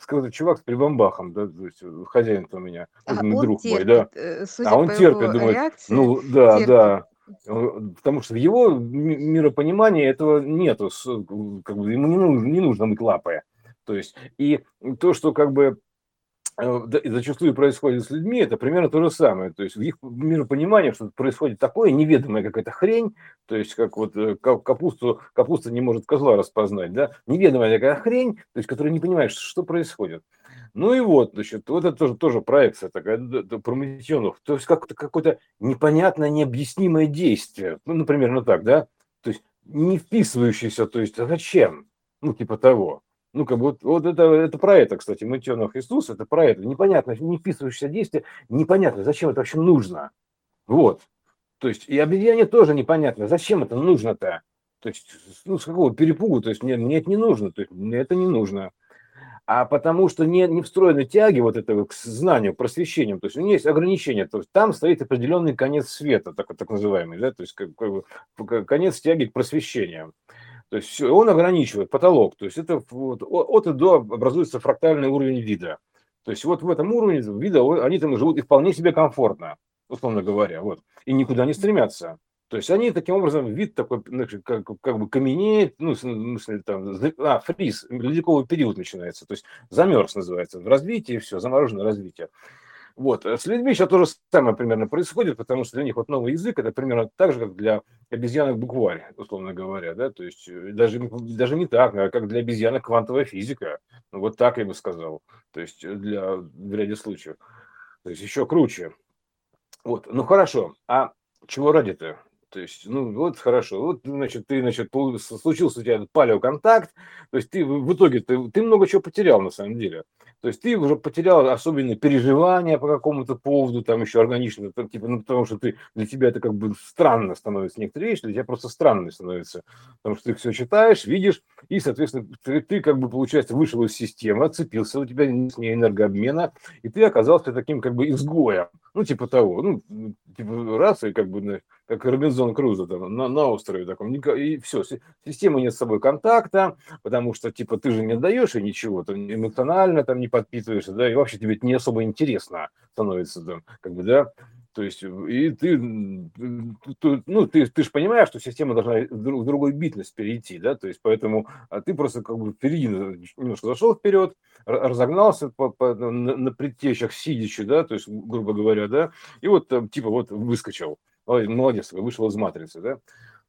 A: сказать, чувак с прибамбахом, да, то есть, э, хозяин-то у меня,
B: А
A: друг
B: он
A: мой, да,
B: терпит, э,
A: а он терпит, думает,
B: реакции,
A: ну, да,
B: терпит.
A: да, Потому что в его миропонимании этого нету, как бы ему не нужно, не нужно быть лапой. То есть, и то, что как бы э, зачастую происходит с людьми, это примерно то же самое. То есть в их миропонимании, что происходит такое, неведомая какая-то хрень, то есть как вот э, капусту, капуста не может козла распознать, да, неведомая такая хрень, то есть которая не понимает, что происходит. Ну и вот, значит, вот это тоже, тоже проекция такая Прометенов. То есть как-то какое-то непонятное, необъяснимое действие. Ну, например, ну так, да? То есть не вписывающееся, то есть а зачем? Ну, типа того. Ну, как бы вот, вот это, это про это, кстати, Мытенов Иисус, это про это. Непонятно, не вписывающееся действие, непонятно, зачем это вообще нужно. Вот. То есть и обезьяне тоже непонятно, зачем это нужно-то. То есть, ну, с какого перепугу, то есть мне, мне это не нужно, то есть мне это не нужно а потому что не, не встроены тяги вот этого к знанию, к просвещению. То есть у него есть ограничения. То есть там стоит определенный конец света, так, так называемый, да, то есть как, как конец тяги к просвещению. То есть все, он ограничивает потолок. То есть это вот, от и до образуется фрактальный уровень вида. То есть вот в этом уровне вида они там живут и вполне себе комфортно, условно говоря. Вот. И никуда не стремятся. То есть они таким образом, вид такой, как, как бы каменеет, ну, смысле, там, а, фриз, ледниковый период начинается, то есть замерз называется, в развитии, все, замороженное развитие. Вот. С людьми сейчас то же самое примерно происходит, потому что для них вот новый язык это примерно так же, как для обезьянок букварь, условно говоря, да, то есть э, даже, даже не так, а как для обезьянок квантовая физика, ну, вот так я бы сказал, то есть для, в ряде случаев. То есть еще круче. Вот, ну хорошо, а чего ради-то? То есть, ну вот хорошо, вот значит ты, значит, случился у тебя палеоконтакт, то есть ты в итоге ты, ты много чего потерял на самом деле. То есть ты уже потерял особенно переживания по какому-то поводу, там еще органично, типа, ну, потому что ты, для тебя это как бы странно становится некоторые вещи, для тебя просто странно становится, потому что ты все читаешь, видишь, и, соответственно, ты, ты как бы, получается, вышел из системы, отцепился, у тебя нет энергообмена, и ты оказался таким как бы изгоем, ну, типа того, ну, типа раз, и как бы, как Робинзон Крузо там, на, на острове таком, и все, система нет с собой контакта, потому что, типа, ты же не отдаешь и ничего, ты эмоционально там не подпитываешься, да, и вообще тебе не особо интересно становится, там, как бы, да, то есть, и ты, ну, ты, ты же понимаешь, что система должна в другой битность перейти, да, то есть, поэтому а ты просто как бы впереди немножко зашел вперед, разогнался по, по, на, на предтечах сидячи, да, то есть, грубо говоря, да, и вот там, типа, вот выскочил, молодец, вышел из матрицы, да,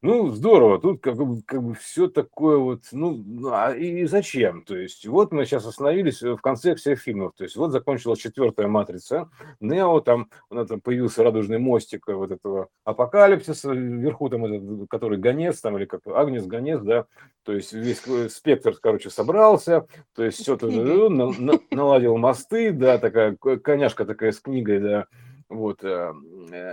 A: ну, здорово, тут как бы, как бы все такое вот, ну, а и зачем? То есть вот мы сейчас остановились в конце всех фильмов, то есть вот закончилась четвертая матрица, Нео, там, у там появился радужный мостик вот этого апокалипсиса, вверху там этот, который гонец, там, или как Агнес, гонец, да, то есть весь спектр, короче, собрался, то есть все тут наладил мосты, да, такая коняшка такая с книгой, да, вот, э,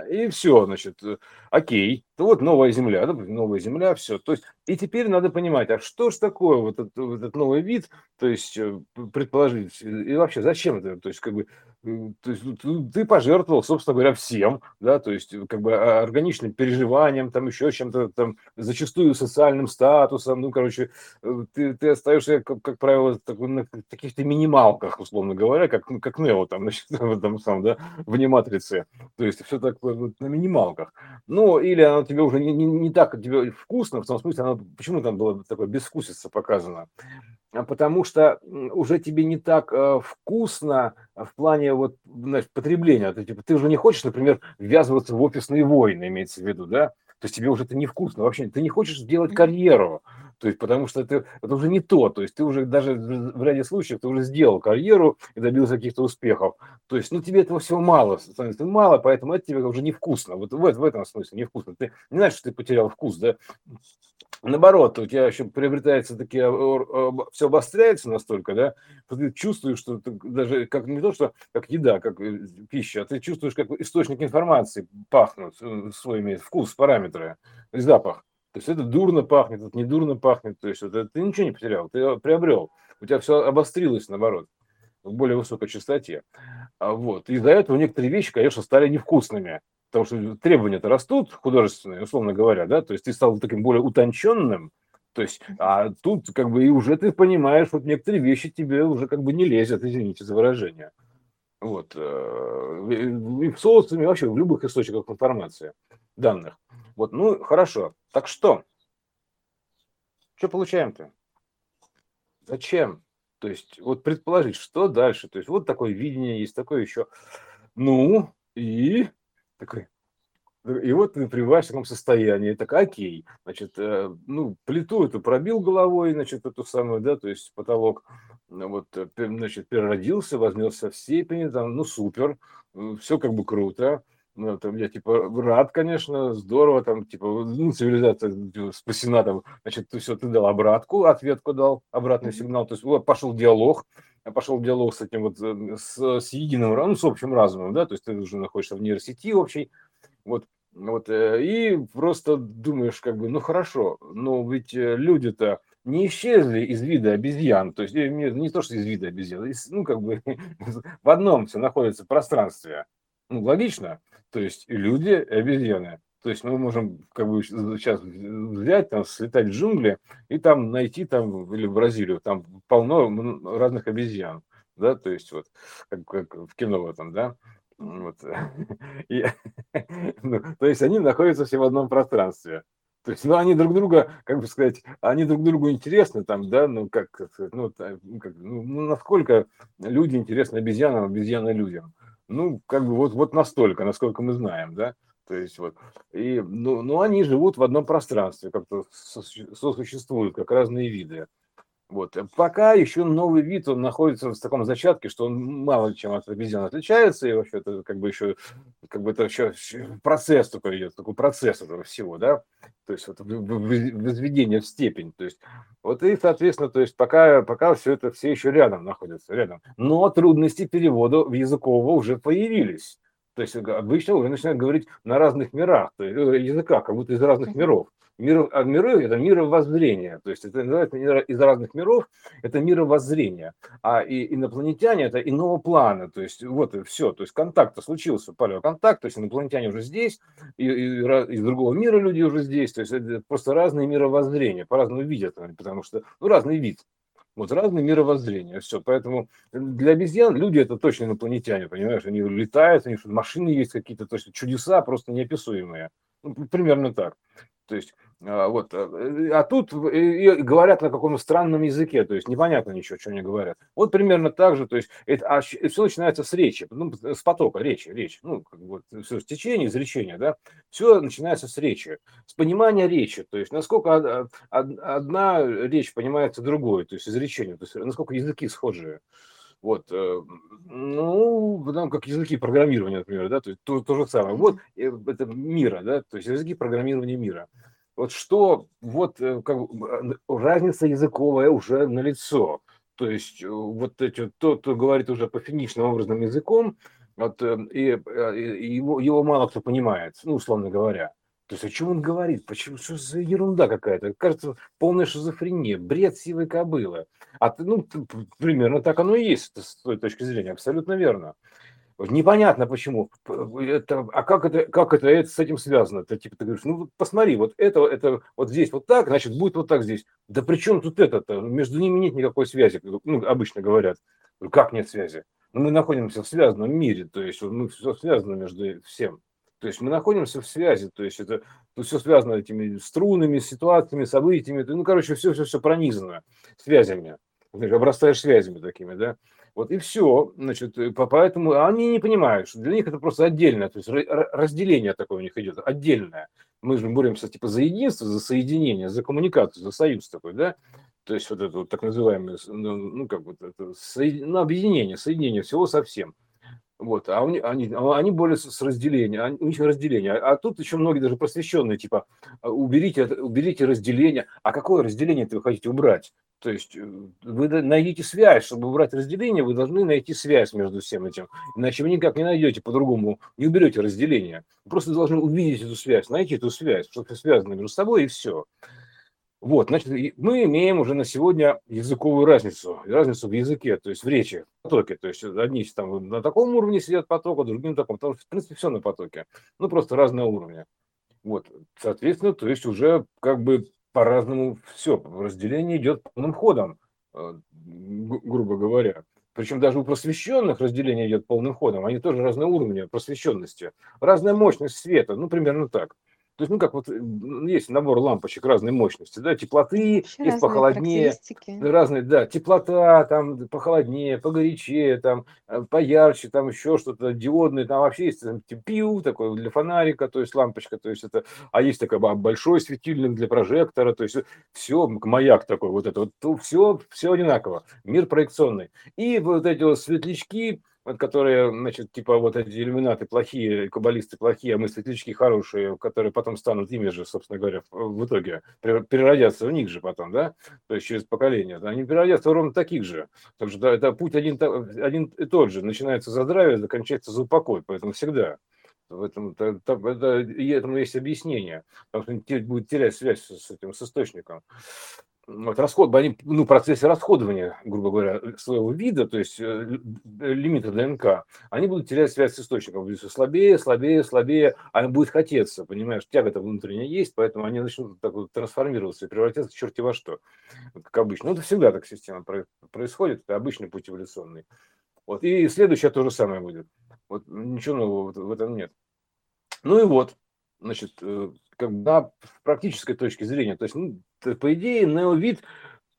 A: и все, значит, э, окей, вот новая земля, да, новая земля, все. То есть, и теперь надо понимать, а что ж такое вот этот, вот этот новый вид, то есть, э, предположить, и вообще зачем это, то есть, как бы, то есть, ты пожертвовал, собственно говоря, всем, да, то есть, как бы, а, органичным переживанием, там, еще чем-то, там, зачастую социальным статусом, ну, короче, ты, ты остаешься, как, как правило, так, на каких-то минималках, условно говоря, как, как Нео, там, значит, там, сам, да, в матрице конце. То есть все так вот, на минималках. Ну, или оно тебе уже не, не, не так тебе вкусно, в том смысле, оно, почему там было такое безвкусица показано? А потому что уже тебе не так э, вкусно в плане вот, значит, потребления. Ты, типа, ты уже не хочешь, например, ввязываться в офисные войны, имеется в виду, да? То есть тебе уже это невкусно. Вообще ты не хочешь сделать карьеру. То есть, потому что это, это уже не то. То есть ты уже даже в ряде случаев ты уже сделал карьеру и добился каких-то успехов. То есть, ну, тебе этого всего мало, становится мало, поэтому это тебе уже невкусно. Вот в, в этом смысле невкусно. Ты не знаешь, что ты потерял вкус, да? Наоборот, у тебя еще приобретается такие, все обостряется настолько, да, что ты чувствуешь, что ты даже как не то, что как еда, как э, пища, а ты чувствуешь, как источник информации пахнут, э, свой имеет вкус, параметры, запах. То есть это дурно пахнет, это не дурно пахнет. То есть это, ты ничего не потерял, ты приобрел. У тебя все обострилось, наоборот, в более высокой частоте. А вот. Из-за этого некоторые вещи, конечно, стали невкусными. Потому что требования-то растут художественные, условно говоря, да, то есть ты стал таким более утонченным, то есть, а тут как бы и уже ты понимаешь, вот некоторые вещи тебе уже как бы не лезет, извините за выражение. Вот. Э, и в социуме, вообще в любых источниках информации, данных. Вот, ну, хорошо. Так что? Что получаем-то? Зачем? То есть, вот предположить, что дальше? То есть, вот такое видение есть, такое еще. Ну, и такой, и вот ты пребываешь в таком состоянии, так окей, значит, э, ну, плиту эту пробил головой, значит, эту самую, да, то есть потолок, вот, э, значит, переродился, вознесся в степени, там, ну, супер, все как бы круто, ну, там, я, типа, рад, конечно, здорово, там, типа, ну, цивилизация типа, спасена, там, значит, ты все, ты дал обратку, ответку дал, обратный сигнал, то есть вот, пошел диалог, пошел диалог с этим вот, с, с единым, ну, с общим разумом, да, то есть ты уже находишься в нейросети общей, вот, вот, э, и просто думаешь, как бы, ну хорошо, но ведь э, люди-то не исчезли из вида обезьян, то есть э, не, не то, что из вида обезьян, из, ну как бы в одном все находится пространстве. Ну, логично, то есть люди, обезьяны. То есть мы можем как бы сейчас взять, там, слетать в джунгли и там найти там, или в Бразилию, там полно разных обезьян, да, то есть вот, как, как в кино в этом, да, вот. И, ну, то есть они находятся все в одном пространстве. То есть, ну, они друг друга, как бы сказать, они друг другу интересны там, да, ну, как, ну, как, ну, ну, насколько люди интересны обезьянам, обезьяны людям. Ну, как бы вот, вот настолько, насколько мы знаем, да. То есть вот, и, ну, ну, они живут в одном пространстве, как-то сосуществуют, как разные виды. Вот. Э, пока еще новый вид, он находится в таком зачатке, что он мало чем от обезьян отличается, и вообще это как бы еще, как бы это еще процесс такой идет, такой процесс этого всего, да, то есть вот возведение в степень, то есть вот и, соответственно, то есть пока, пока все это все еще рядом находится, рядом, но трудности перевода в языкового уже появились, то есть обычно уже начинают говорить на разных мирах, то есть э, языках, как будто из разных миров. Мир, а миры – это мировоззрение, то есть это называется из разных миров, это мировоззрение. А и инопланетяне – это иного плана, то есть вот и все, то есть контакт случился, палеоконтакт, то есть инопланетяне уже здесь, и, и, из другого мира люди уже здесь, то есть это просто разные мировоззрения, по-разному видят, потому что, ну, разный вид. Вот разные мировоззрения, все. Поэтому для обезьян люди это точно инопланетяне, понимаешь? Они летают, у них машины есть какие-то, то есть чудеса просто неописуемые. Ну, примерно так. То есть вот. Э, а тут и говорят на каком-то странном языке, то есть непонятно ничего, что они говорят. Вот примерно так же, то есть это, а все начинается с речи, ну, с потока речи, речь, ну, как бы, все, с течения, изречения, да, все начинается с речи, с понимания речи, то есть насколько одна речь понимается другой, то есть изречение, то есть насколько языки схожие. Вот, э, ну, потому как языки программирования, например, да, то есть то, то же самое. Вот э, это мира, да, то есть языки программирования мира вот что, вот э, как, разница языковая уже налицо. То есть э, вот эти, тот, кто говорит уже по финишным образным языком, вот, э, и, и его, его мало кто понимает, ну, условно говоря. То есть о чем он говорит? Почему? Что за ерунда какая-то? Кажется, полная шизофрения, бред сивой кобылы. А ну, примерно так оно и есть с той точки зрения, абсолютно верно. Непонятно почему. Это, а как это, как это, это с этим связано? Ты, типа, ты говоришь, ну посмотри, вот это, это вот здесь вот так, значит, будет вот так здесь. Да при чем тут это-то? Между ними нет никакой связи, ну, обычно говорят. Как нет связи? Ну, мы находимся в связанном мире, то есть мы все связано между всем. То есть мы находимся в связи, то есть это то все связано этими струнами, ситуациями, событиями, ну, короче, все-все-все пронизано связями. Обрастаешь связями такими, да. Вот и все. Значит, поэтому они не понимают, что для них это просто отдельное, то есть разделение такое у них идет, отдельное. Мы же боремся типа за единство, за соединение, за коммуникацию, за союз такой, да? То есть вот это вот так называемое, ну, ну как вот это, ну, объединение, соединение всего со всем. Вот, а они, они, они более с разделением, у них разделение. А тут еще многие даже просвещенные, типа, уберите, уберите разделение. А какое разделение вы хотите убрать? То есть э, вы найдите связь, чтобы убрать разделение, вы должны найти связь между всем этим. Иначе вы никак не найдете по-другому, не уберете разделение. Просто должны увидеть эту связь, найти эту связь, что связано между собой и все. Вот, значит, мы имеем уже на сегодня языковую разницу, разницу в языке, то есть в речи, в потоке. То есть одни там на таком уровне сидят поток, а другие на таком. Потому что, в принципе, все на потоке. Ну, просто разные уровни. Вот, соответственно, то есть уже как бы по-разному все. Разделение идет полным ходом, э, грубо говоря. Причем даже у просвещенных разделение идет полным ходом. Они тоже разные уровни просвещенности. Разная мощность света. Ну, примерно так. То есть, ну, как вот есть набор лампочек разной мощности, да, теплоты, Еще есть похолоднее, разные, да, теплота, там, похолоднее, погорячее, там, э, поярче, там, еще что-то, диодные, там вообще есть там, пиу такой для фонарика, то есть лампочка, то есть это, а есть такой большой светильник для прожектора, то есть все, маяк такой, вот это вот, все, все одинаково, мир проекционный. И вот эти вот светлячки, которые, значит, типа вот эти иллюминаты плохие, каббалисты плохие, а мы светлячки хорошие, которые потом станут ими же, собственно говоря, в итоге переродятся в них же потом, да, то есть через поколение, они переродятся ровно таких же. Так что да, это путь один, один и тот же, начинается за здравие, заканчивается за упокой, поэтому всегда. В этом, это, это, этому есть объяснение, потому что будет терять связь с этим, с источником вот, расход, они, ну, в процессе расходования, грубо говоря, своего вида, то есть э, лимита ДНК, они будут терять связь с источником, будет слабее, слабее, слабее, а им будет хотеться, понимаешь, тяга-то внутренняя есть, поэтому они начнут так вот трансформироваться и превратятся черти во что, как обычно. Ну, это всегда так система происходит, это обычный путь эволюционный. Вот, и следующее то же самое будет. Вот ничего нового в этом нет. Ну и вот, значит, э, как бы на практической точке зрения, то есть, ну, по идее, неовид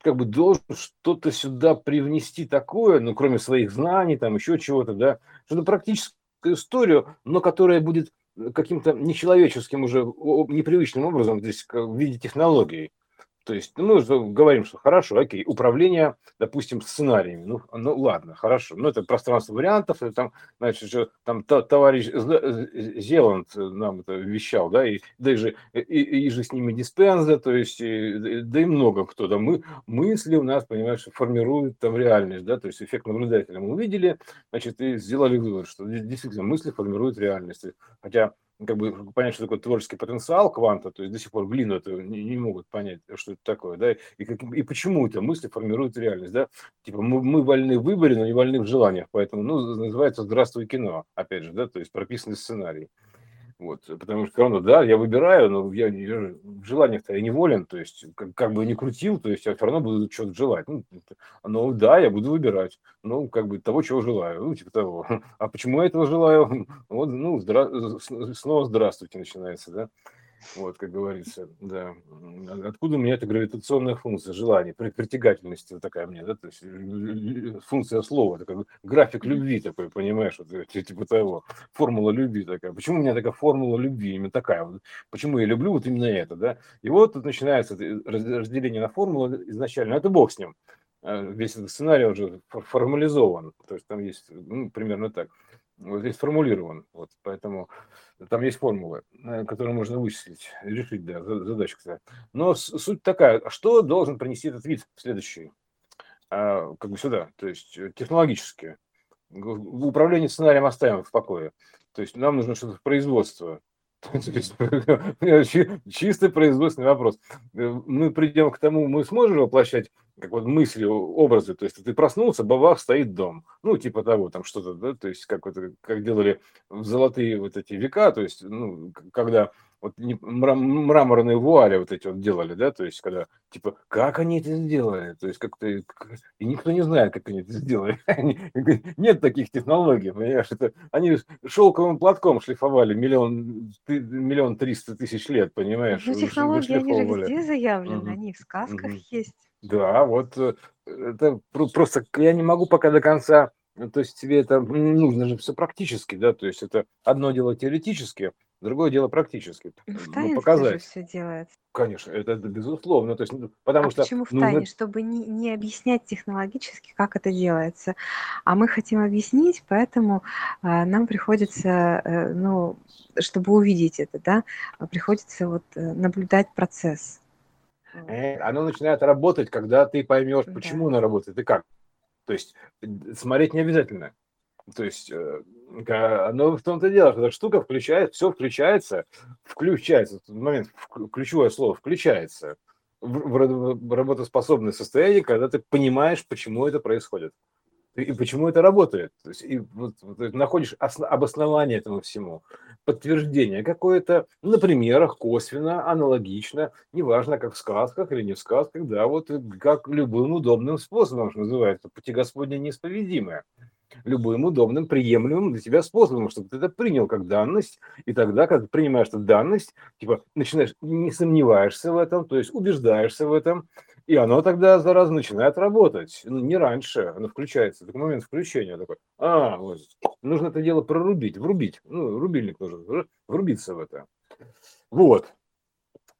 A: как бы должен что-то сюда привнести такое, ну, кроме своих знаний, там еще чего-то, да, что-то практическую историю, но которая будет каким-то нечеловеческим уже, непривычным образом здесь в виде технологий. То есть ну, говорим, что хорошо, окей, управление, допустим, сценариями. Ну, ну ладно, хорошо. Ну, это пространство вариантов. Это там, значит, же, там товарищ Зеланд нам это вещал, да, и даже и, и, и же с ними диспенза, то есть, и, да и много кто там. Мы, мысли у нас, понимаешь, формируют там реальность, да, то есть эффект наблюдателя мы увидели, значит, и сделали вывод, что действительно мысли формируют реальность. Хотя как бы понять, что такое творческий потенциал кванта, то есть до сих пор глину это не, не могут понять, что это такое, да, и, как, и почему это мысли формируют реальность, да, типа мы, мы вольны в выборе, но не вольны в желаниях, поэтому, ну, называется «Здравствуй, кино», опять же, да, то есть прописанный сценарий. Вот, потому что все равно, да, я выбираю, но я, я в желаниях-то я неволен, то есть как, как бы не крутил, то есть я все равно буду что-то желать. Ну, ну, да, я буду выбирать, ну, как бы того, чего желаю, ну, типа того. А почему я этого желаю? Вот, ну, здра... снова здравствуйте начинается, да. Вот, как говорится, да. Откуда у меня эта гравитационная функция желания, притягательности вот такая мне, да, то есть функция слова, такой график любви такой, понимаешь, вот, э, типа того, формула любви такая. Почему у меня такая формула любви, именно такая вот, почему я люблю вот именно это, да. И вот тут начинается разделение на формулы изначально, это бог с ним. А, весь этот сценарий уже формализован, то есть там есть, ну, примерно так вот здесь сформулирован. Вот, поэтому там есть формулы, э, которые можно вычислить, решить, да, задачка. Но суть такая, что должен принести этот вид следующий? А, как бы сюда, то есть э, технологически. Управление сценарием оставим в покое. То есть нам нужно что-то в производство. Чистый производственный вопрос. Э, мы придем к тому, мы сможем воплощать как вот мысли, образы, то есть ты проснулся, бабах, стоит дом, ну, типа того, там что-то, да, то есть как, это, как делали в золотые вот эти века, то есть, ну, когда вот не, мраморные вуали вот эти вот делали, да, то есть когда, типа, как они это сделали, то есть как-то, и никто не знает, как они это сделали, нет таких технологий, понимаешь, это, они шелковым платком шлифовали миллион, миллион триста тысяч лет, понимаешь.
B: Ну, технологии, они же везде заявлены, они в сказках есть.
A: Да, вот э, это просто я не могу пока до конца, э, то есть тебе это нужно же все практически, да, то есть это одно дело теоретически, другое дело практически.
B: Ну, в ну, показать. же все делается.
A: Конечно, это, это безусловно, то есть, ну, потому
B: а
A: что...
B: почему в тайне? Нужно... Чтобы не, не объяснять технологически, как это делается. А мы хотим объяснить, поэтому э, нам приходится, э, ну, чтобы увидеть это, да, приходится вот э, наблюдать процесс
A: оно начинает работать, когда ты поймешь, почему да. оно работает и как. То есть смотреть не обязательно. То есть э, оно в том-то дело, что эта штука включает, все включается, включается, в момент, ключевое слово, включается в работоспособное состояние, когда ты понимаешь, почему это происходит и почему это работает. То есть, и вот, вот, находишь основ, обоснование этому всему, подтверждение какое-то на примерах, косвенно, аналогично, неважно, как в сказках или не в сказках, да, вот как любым удобным способом, что называется, пути Господня неисповедимые любым удобным, приемлемым для тебя способом, чтобы ты это принял как данность, и тогда, когда принимаешь эту данность, типа, начинаешь, не сомневаешься в этом, то есть убеждаешься в этом, и оно тогда, зараза, начинает работать. Ну, не раньше, оно включается, такой момент включения такой, а, вот, нужно это дело прорубить, врубить, ну, рубильник нужен, врубиться в это. Вот.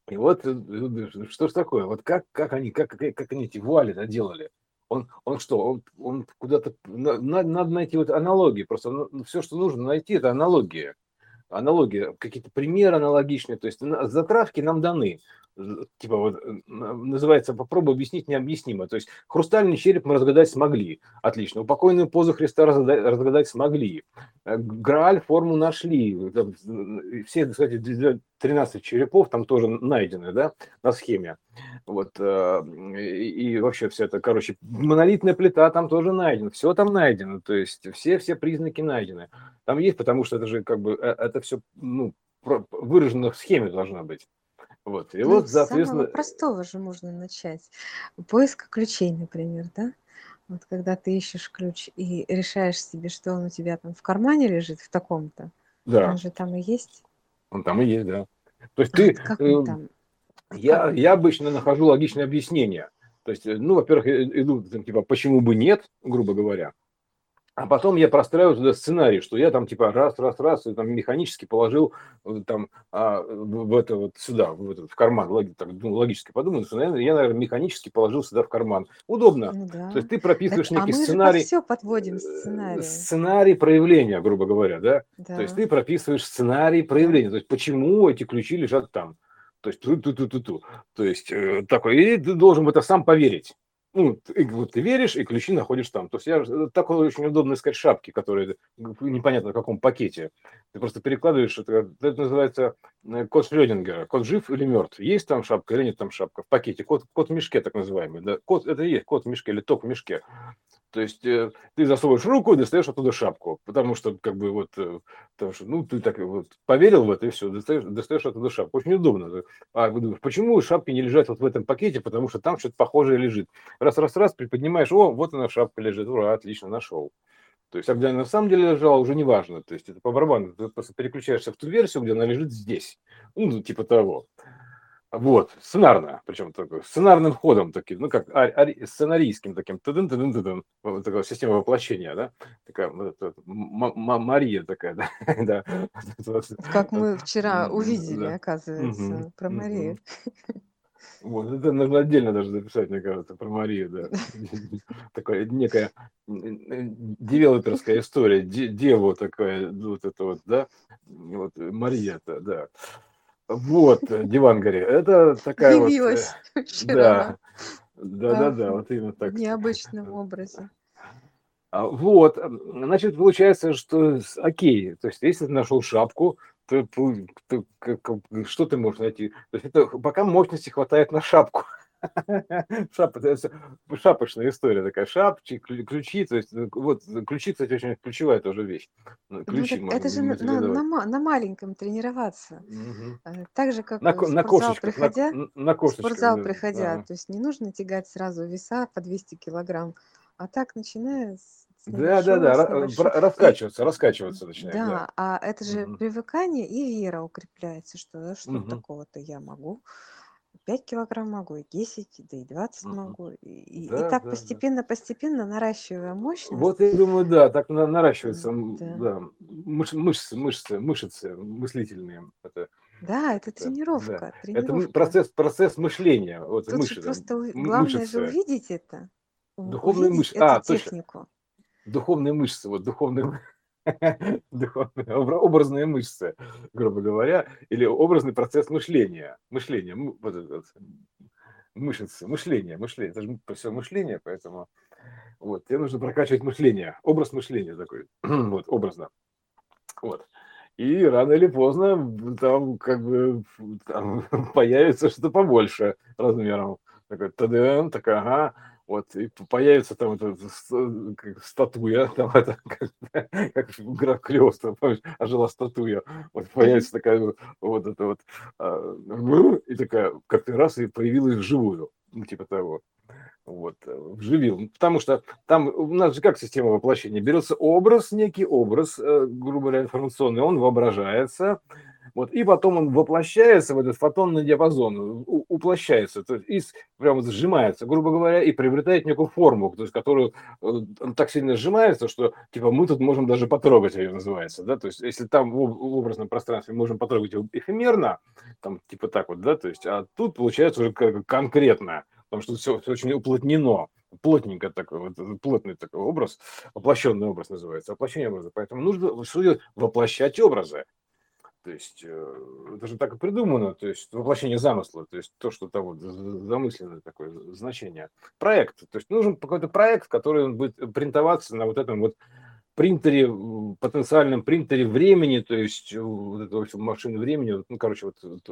A: И вот э, что ж такое, вот как, как они, как, как они эти вуали делали? он, он что, он, он куда-то, надо, надо найти вот аналогии, просто ну, все, что нужно найти, это аналогия. Аналогия, какие-то примеры аналогичные, то есть затравки нам даны типа вот называется попробуй объяснить необъяснимо. То есть хрустальный череп мы разгадать смогли, отлично. Упокойную позу Христа разгадать, разгадать смогли. Э, Грааль форму нашли. Все, кстати, 13 черепов там тоже найдены, да, на схеме. Вот, э, и, и вообще все это, короче, монолитная плита там тоже найдена, все там найдено, то есть все, все признаки найдены. Там есть, потому что это же как бы, э, это все, ну, выражено в схеме должно быть.
B: Вот. И ну, вот, соответственно... Самого простого же можно начать. Поиска ключей, например, да? Вот когда ты ищешь ключ и решаешь себе, что он у тебя там в кармане лежит, в таком-то,
A: да.
B: он же там и есть.
A: Он там и есть, да. То есть а ты... Как он э, там? Я, я обычно нахожу логичное объяснение. То есть, э, ну, во-первых, иду, типа, почему бы нет, грубо говоря. А потом я простраиваю туда сценарий, что я там типа раз, раз, раз, и там механически положил э, там а, в это вот сюда, в, этот, в карман, логи, так, ну, логически подумал, что наверное, я, наверное, механически положил сюда в карман. Удобно. Ну, да. То есть ты прописываешь так, некий а мы сценарий. Же
B: все подводим э, сценарий.
A: Сценарий проявления, грубо говоря, да? да. То есть ты прописываешь сценарий проявления. То есть почему эти ключи лежат там. То есть ту-ту-ту-ту-ту. То есть э, такой, и ты должен в это сам поверить ну, ты, вот, ты веришь, и ключи находишь там. То есть я э, такое очень удобно искать шапки, которые непонятно в каком пакете. Ты просто перекладываешь, это, это называется э, код Шрёдингера. Код жив или мертв. Есть там шапка или нет там шапка в пакете. Код, код в мешке так называемый. Да? Код, это и есть код в мешке или ток в мешке. То есть э, ты засовываешь руку достаешь оттуда шапку, потому что как бы вот, э, потому что, ну, ты так вот поверил в это и все, достаешь, достаешь оттуда шапку. Очень удобно. А думаешь, почему шапки не лежат вот в этом пакете, потому что там что-то похожее лежит. Раз, раз, раз, приподнимаешь, о, вот она шапка лежит, ура, отлично, нашел. То есть, а где она на самом деле лежала, уже не важно. То есть, это по барабану. Ты просто переключаешься в ту версию, где она лежит здесь. Ну, типа того. Вот, сценарно, причем такой, сценарным ходом таким, ну как а, а, сценарийским таким, тыдын, тыдын, тыдын, вот такая система воплощения, да, такая вот, вот, Мария такая, да, да.
B: Как мы вчера увидели, да. оказывается, угу. про Марию.
A: Вот, это нужно отдельно даже записать, мне кажется, про Марию, да. Такая некая девелоперская история, деву такая, вот это вот, да, вот Мария-то, да. Вот, диван горе. Это такая Явилась вот... Вчера. Да, да, да, да, вот именно так.
B: В необычном образе.
A: А, вот, значит, получается, что окей, то есть если ты нашел шапку, то, то, то что ты можешь найти? То есть это пока мощности хватает на шапку. Шап, шапочная история такая, шапчи, ключи, то есть вот ключи, кстати, очень ключевая тоже вещь.
B: Ну, ключи ну, это же на, на, на маленьком тренироваться. Угу. Так же, как
A: на, в
B: на
A: спортзал
B: приходя,
A: на, на
B: в спортзал да. приходя, ага. то есть не нужно тягать сразу веса по 200 килограмм, а так начиная с
A: да, да, да, раскачиваться, раскачиваться начинает.
B: Да, да, а это же угу. привыкание и вера укрепляется, что что угу. такого-то я могу. 5 килограмм могу, и 10, да и 20 угу. могу. И, да, и так да, постепенно, да. постепенно наращивая мощность.
A: Вот я думаю, да, так на, наращивается да. Да, мыш, мышцы, мышцы, мышцы мыслительные.
B: Это, да, это тренировка. Да.
A: тренировка. Это процесс, процесс мышления. Вот,
B: Тут мыши, просто там, главное мышцы. же увидеть это.
A: Духовные мышцы. А, технику. Точно. Духовные мышцы, вот духовные духовные, образные мышцы, грубо говоря, или образный процесс мышления. Мышление. Вот мышцы, мышление, мышление. Это же все мышление, поэтому вот, тебе нужно прокачивать мышление, образ мышления такой, вот, образно. Вот. И рано или поздно там как бы там появится что-то побольше размером. Такой ТДН, такая, ага, вот, и появится там эта как, статуя, там это, как, как игра Клёста, помнишь, ожила статуя, вот появится такая вот эта вот, а, и такая, как-то раз и появилась живую, ну, типа того вот, вживил. Потому что там у нас же как система воплощения? Берется образ, некий образ, э, грубо говоря, информационный, он воображается, вот, и потом он воплощается в этот фотонный диапазон, уплощается, то есть и прямо сжимается, грубо говоря, и приобретает некую форму, то есть которую э, он так сильно сжимается, что типа мы тут можем даже потрогать ее называется, да, то есть если там в образном пространстве можем потрогать его эфемерно, там типа так вот, да, то есть, а тут получается уже как конкретно, потому что все, все очень уплотнено, плотненько такой, вот, плотный такой образ, воплощенный образ называется, воплощение образа. Поэтому нужно воплощать образы. То есть э, это же так и придумано, то есть воплощение замысла, то есть то, что там вот замысленное такое значение. Проект, то есть нужен какой-то проект, который будет принтоваться на вот этом вот принтере, потенциальном принтере времени, то есть вот этого машины времени, ну, короче, вот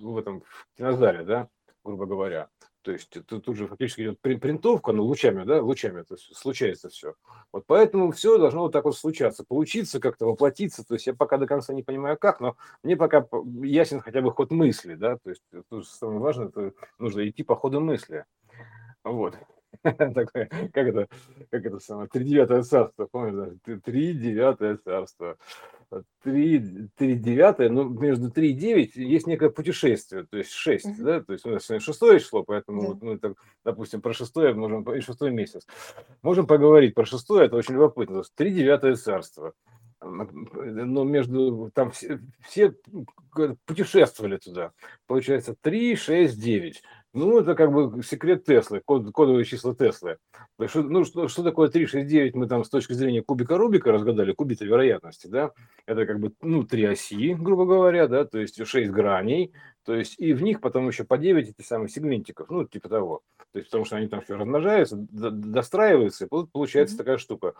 A: в этом в кинозале, да, грубо говоря. То есть тут, тут же фактически идет принтовка, ну, лучами, да, лучами, то есть случается все. Вот поэтому все должно вот так вот случаться, получиться как-то, воплотиться. То есть я пока до конца не понимаю как, но мне пока ясен хотя бы ход мысли, да, то есть тут самое важное, это нужно идти по ходу мысли. Вот. Такое, как это, как это самое, тридевятое царство, помнишь, да? Тридевятое царство три, три девятое, но между три и девять есть некое путешествие, то есть шесть, uh-huh. да, то есть у нас сегодня шестое число, поэтому yeah. вот мы, так, допустим, про шестое можем, и шестой месяц, можем поговорить про шестое, это очень любопытно, три девятое царство, но между, там все, все путешествовали туда, получается три, шесть, девять, ну, это как бы секрет Теслы, код, кодовые числа Теслы. Что, ну, что, что такое 369, мы там с точки зрения кубика Рубика разгадали, кубита вероятности, да? Это как бы, ну, три оси, грубо говоря, да, то есть 6 граней, то есть и в них потом еще по 9 этих самых сегментиков, ну, типа того. То есть потому что они там все размножаются, достраиваются, и получается mm-hmm. такая штука.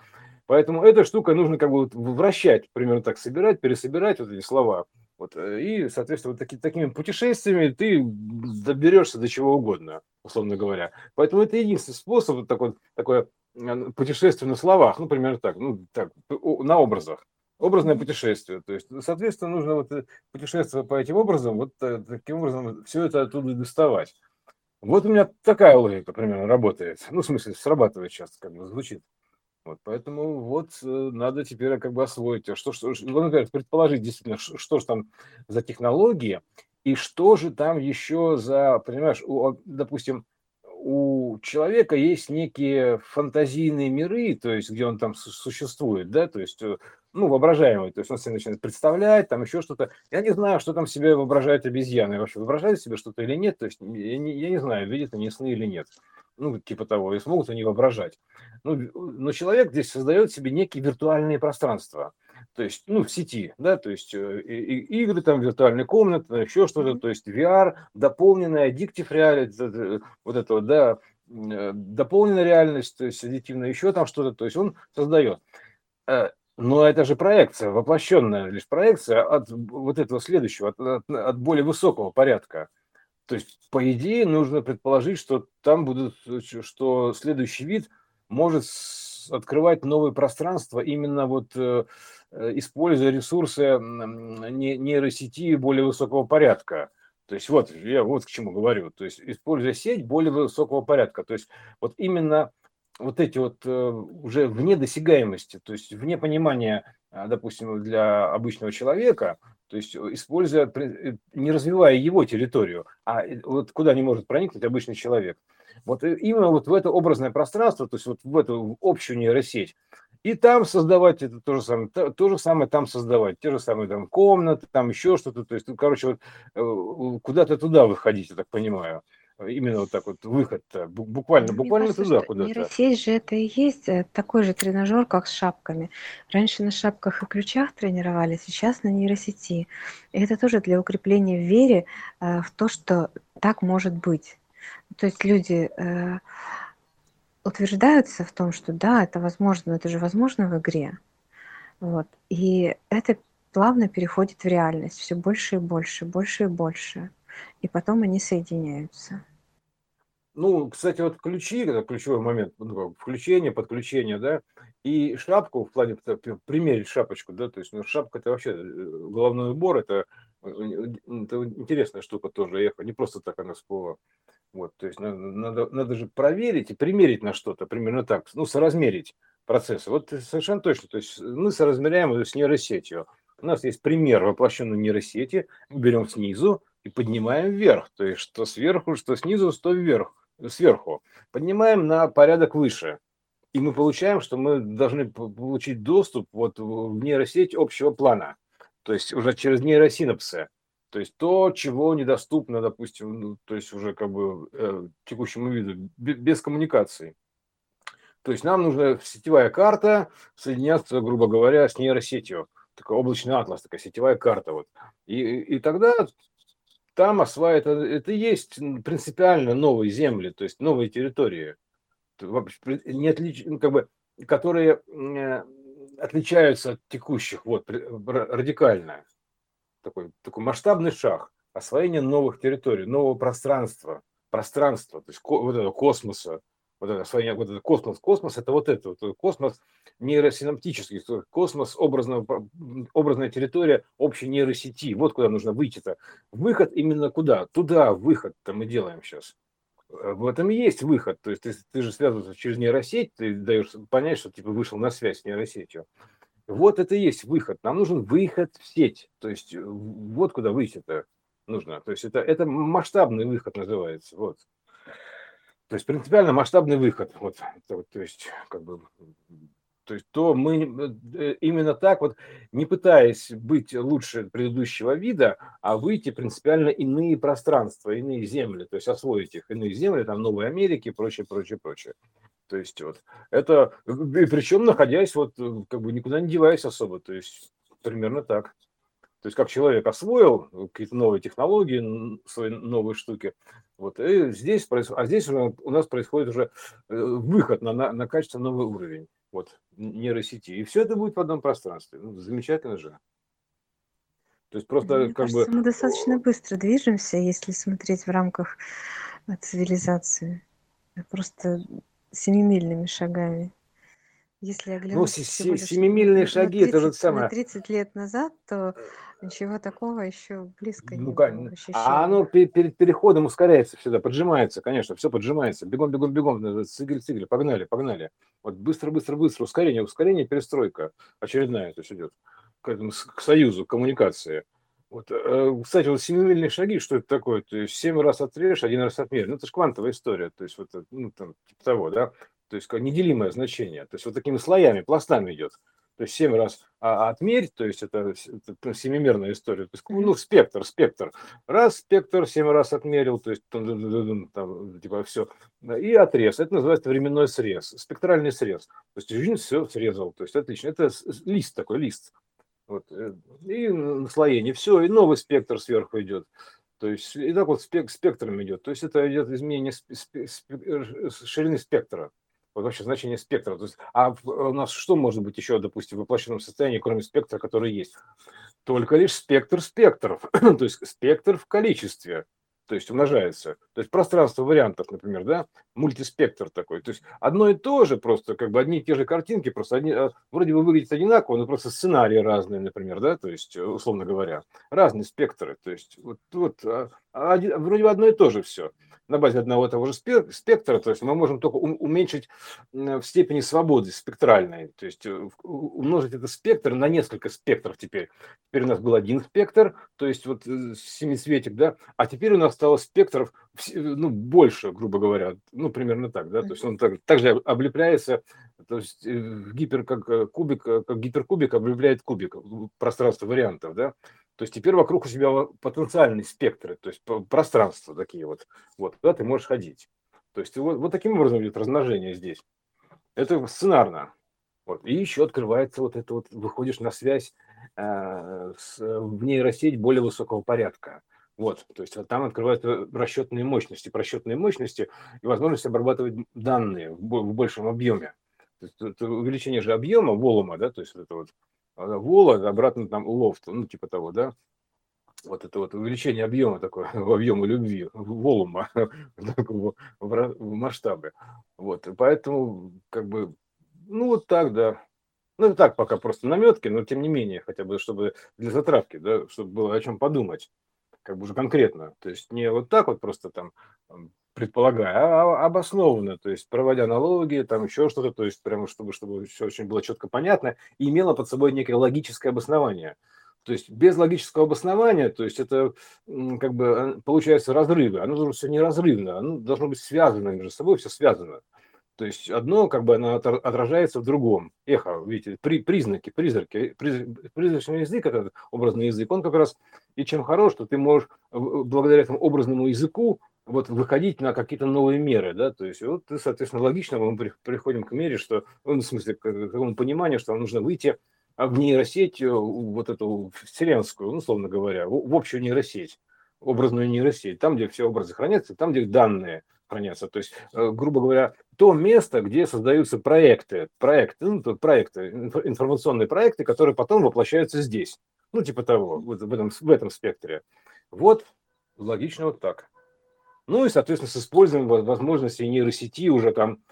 A: Поэтому эта штука нужно как бы вращать, примерно так, собирать, пересобирать вот эти слова. Вот, э, и, соответственно, вот таки, такими путешествиями ты доберешься до чего угодно, условно говоря. Поэтому это единственный способ, вот такой, такое путешествие на словах, ну, примерно так, ну, так, на образах. Образное путешествие. То есть, соответственно, нужно вот э, путешествовать по этим образом, вот э, таким образом все это оттуда доставать. Вот у меня такая логика примерно работает. Ну, в смысле, срабатывает часто, как бы звучит. Вот, поэтому вот э, надо теперь как бы освоить, а что, что, ну, например, предположить действительно, что же там за технологии, и что же там еще за, понимаешь, у, допустим, у человека есть некие фантазийные миры, то есть где он там существует, да, то есть, э, ну, воображаемый, то есть он себе начинает представлять, там еще что-то. Я не знаю, что там себе воображают обезьяны, вообще воображают себе что-то или нет, то есть я не, я не знаю, видят они сны или нет ну, типа того, и смогут они воображать. Ну, но человек здесь создает себе некие виртуальные пространства, то есть, ну, в сети, да, то есть э, и, и, игры, там, виртуальные комнаты, еще что-то, то есть VR, дополненная addictive reality, вот это вот, да, э, дополненная реальность, то есть аддитивная, еще там что-то, то есть он создает. Э, но это же проекция, воплощенная лишь проекция от вот этого следующего, от, от, от более высокого порядка. То есть, по идее, нужно предположить, что там будут, что следующий вид может открывать новые пространства именно вот э, э, используя ресурсы нейросети более высокого порядка. То есть вот я вот к чему говорю. То есть используя сеть более высокого порядка. То есть вот именно вот эти вот э, уже вне досягаемости, то есть вне понимания, а, допустим, для обычного человека, то есть э, используя, э, не развивая его территорию, а вот куда не может проникнуть обычный человек. Вот именно вот в это образное пространство, то есть вот в эту общую нейросеть, и там создавать это то же самое, то, то же самое там создавать, те же самые там комнаты, там еще что-то, то есть, ну, короче, вот куда-то туда выходить, я так понимаю именно вот так вот выход буквально, буквально кажется, туда куда-то.
B: Нейросеть же это и есть э, такой же тренажер, как с шапками. Раньше на шапках и ключах тренировали, сейчас на нейросети. И это тоже для укрепления в вере э, в то, что так может быть. То есть люди э, утверждаются в том, что да, это возможно, но это же возможно в игре. Вот. И это плавно переходит в реальность, все больше и больше, больше и больше. И потом они соединяются.
A: Ну, кстати, вот ключи, это ключевой момент, ну, включение, подключение, да, и шапку в плане примерить шапочку, да, то есть ну, шапка это вообще э, головной убор, это, э, это интересная штука тоже, эхо, не просто так она всплыла. Вот, то есть надо, надо, надо же проверить и примерить на что-то, примерно так, ну, соразмерить процессы. Вот совершенно точно, то есть мы соразмеряем с нейросетью. У нас есть пример воплощенной нейросети, берем снизу и поднимаем вверх, то есть что сверху, что снизу, что вверх сверху, поднимаем на порядок выше. И мы получаем, что мы должны получить доступ вот в нейросеть общего плана. То есть уже через нейросинапсы. То есть то, чего недоступно, допустим, ну, то есть уже как бы э, текущему виду, без коммуникации. То есть нам нужна сетевая карта соединяться, грубо говоря, с нейросетью. Такой облачный атлас, такая сетевая карта. Вот. И, и тогда там осваивает, это, это есть принципиально новые земли, то есть новые территории, не отлич, ну, как бы, которые э, отличаются от текущих вот, радикально. Такой, такой масштабный шаг освоение новых территорий, нового пространства, пространства, то есть вот этого космоса, вот это освоение, вот это космос, космос это вот это, вот космос нейросинаптический, космос, образно, образная территория общей нейросети. Вот куда нужно выйти-то. Выход именно куда? Туда выход-то мы делаем сейчас. Э, в этом и есть выход. То есть ты, ты же связываешься через нейросеть, ты даешь понять, что типа вышел на связь с нейросетью. Вот это и есть выход. Нам нужен выход в сеть. То есть э, вот куда выйти-то нужно. То есть это, это масштабный выход называется. Вот. То есть принципиально масштабный выход. Вот, это, то есть как бы то есть то мы э, именно так вот, не пытаясь быть лучше предыдущего вида, а выйти принципиально иные пространства, иные земли, то есть освоить их, иные земли, там Новой Америки, прочее, прочее, прочее. То есть вот это, и причем находясь вот э, как бы никуда не деваясь особо, то есть примерно так. То есть как человек освоил какие-то новые технологии, свои новые штуки, вот, и здесь а здесь у нас происходит уже э, выход на, на, на качественно новый уровень вот, нейросети. И все это будет в одном пространстве. Ну, замечательно же.
B: То есть просто Мне как кажется, бы... Мы достаточно быстро движемся, если смотреть в рамках э, цивилизации. Просто семимильными шагами. Если оглянуться ну, семимильные шаги, 30, это же самое. 30 лет назад, то ничего такого еще близко ну, не было.
A: А оно перед переходом ускоряется всегда, поджимается, конечно, все поджимается. Бегом, бегом, бегом, цигель, цигель, погнали, погнали. Вот быстро, быстро, быстро, ускорение, ускорение, перестройка очередная, то есть идет к, этому, к союзу, к коммуникации. Вот, э, кстати, вот семимильные шаги, что это такое? То есть семь раз отрежь, один раз отмерь. Ну, это же квантовая история, то есть вот, ну, там, типа того, да то есть как неделимое значение. То есть вот такими слоями, пластами идет. То есть 7 раз а, отмерь, то есть это, это семимерная история. То есть, ну, спектр, спектр. Раз спектр 7 раз отмерил, то есть там, типа все. И отрез. Это называется временной срез, спектральный срез. То есть жизнь все срезал. То есть отлично. Это лист такой, лист. Вот. Э, и наслоение. Все, и новый спектр сверху идет. То есть и так вот спек, спектром идет. То есть это идет изменение спе, спе, э, ширины спектра вот вообще значение спектра. То есть, а у нас что может быть еще, допустим, в воплощенном состоянии, кроме спектра, который есть? Только лишь спектр спектров, то есть спектр в количестве, то есть умножается. То есть пространство вариантов, например, да, мультиспектр такой. То есть одно и то же, просто как бы одни и те же картинки, просто одни, а, вроде бы выглядят одинаково, но просто сценарии разные, например, да, то есть, условно говоря, разные спектры. То есть вот, вот а, один, вроде бы одно и то же все на базе одного и того же спектра, то есть мы можем только уменьшить в степени свободы спектральной, то есть э, умножить этот спектр на несколько спектров теперь. Теперь у нас был один спектр, то есть вот э, семицветик, да, а теперь у нас стало спектров ну, больше, грубо говоря, ну, примерно так, да, то есть он так, также облепляется, то есть э, гипер, как кубик, как гиперкубик облепляет кубик, пространство вариантов, да, то есть теперь вокруг у тебя потенциальные спектры, то есть пространства такие вот, вот, куда ты можешь ходить. То есть вот, вот таким образом идет размножение здесь. Это сценарно. Вот. И еще открывается вот это вот, выходишь на связь э, с, в нейросеть более высокого порядка. Вот, то есть там открываются расчетные мощности, просчетные мощности и возможность обрабатывать данные в большем объеме. То есть это увеличение же объема волума, да, то есть это вот вола, обратно там лофт, ну типа того, да, вот это вот увеличение объема такое, объема любви, волума в, масштабе. Вот, поэтому как бы, ну вот так, да. Ну, так пока просто наметки, но тем не менее, хотя бы, чтобы для затравки, да, чтобы было о чем подумать как бы уже конкретно. То есть не вот так вот просто там предполагая, а обоснованно, то есть проводя аналогии, там еще что-то, то есть прямо чтобы, чтобы все очень было четко понятно и имело под собой некое логическое обоснование. То есть без логического обоснования, то есть это как бы а, получается разрывы. Оно должно все неразрывно, оно должно быть связано между собой, все связано. То есть одно как бы оно отражается в другом. Эхо, видите, при, признаки, призраки. Приз, призрачный язык, этот образный язык, он как раз и чем хорош, что ты можешь благодаря этому образному языку вот выходить на какие-то новые меры, да, то есть вот, соответственно, логично мы приходим к мере, что, ну, в смысле, к такому пониманию, что нужно выйти в нейросеть, э, вот эту вселенскую, ну, условно говоря, в общую нейросеть, образную нейросеть, там, где все образы хранятся, там, где данные хранятся. То есть, э, грубо говоря, то место, где создаются проекты, проекты, ну, проекты, информационные проекты, которые потом воплощаются здесь. Ну, типа того, вот в этом, в этом спектре. Вот, логично вот так. Ну и, соответственно, с использованием возможностей нейросети уже там,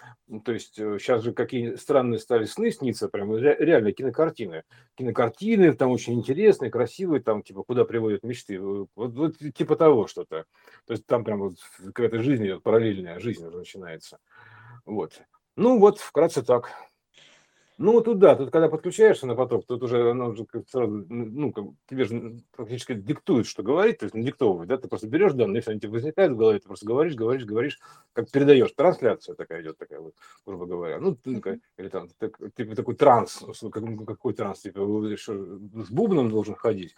A: то есть сейчас э, же какие странные стали сны сниться, прям реально кинокартины. Кинокартины там очень интересные, красивые, там типа куда приводят мечты. Вот, вот типа того что-то. То есть там прям вот какая-то жизнь идет, параллельная жизнь уже начинается. Вот. Ну вот, вкратце так. Ну, тут да, тут когда подключаешься на поток, тут уже оно уже как сразу, ну, как, тебе же практически диктует, что говорить, то есть диктовывает, да, ты просто берешь данные, если они тебе возникают в голове, ты просто говоришь, говоришь, говоришь, как передаешь. Трансляция такая идет, такая вот, грубо говоря. Ну, ты, или там, так, типа такой транс, как, какой транс, типа, что, с бубном должен ходить,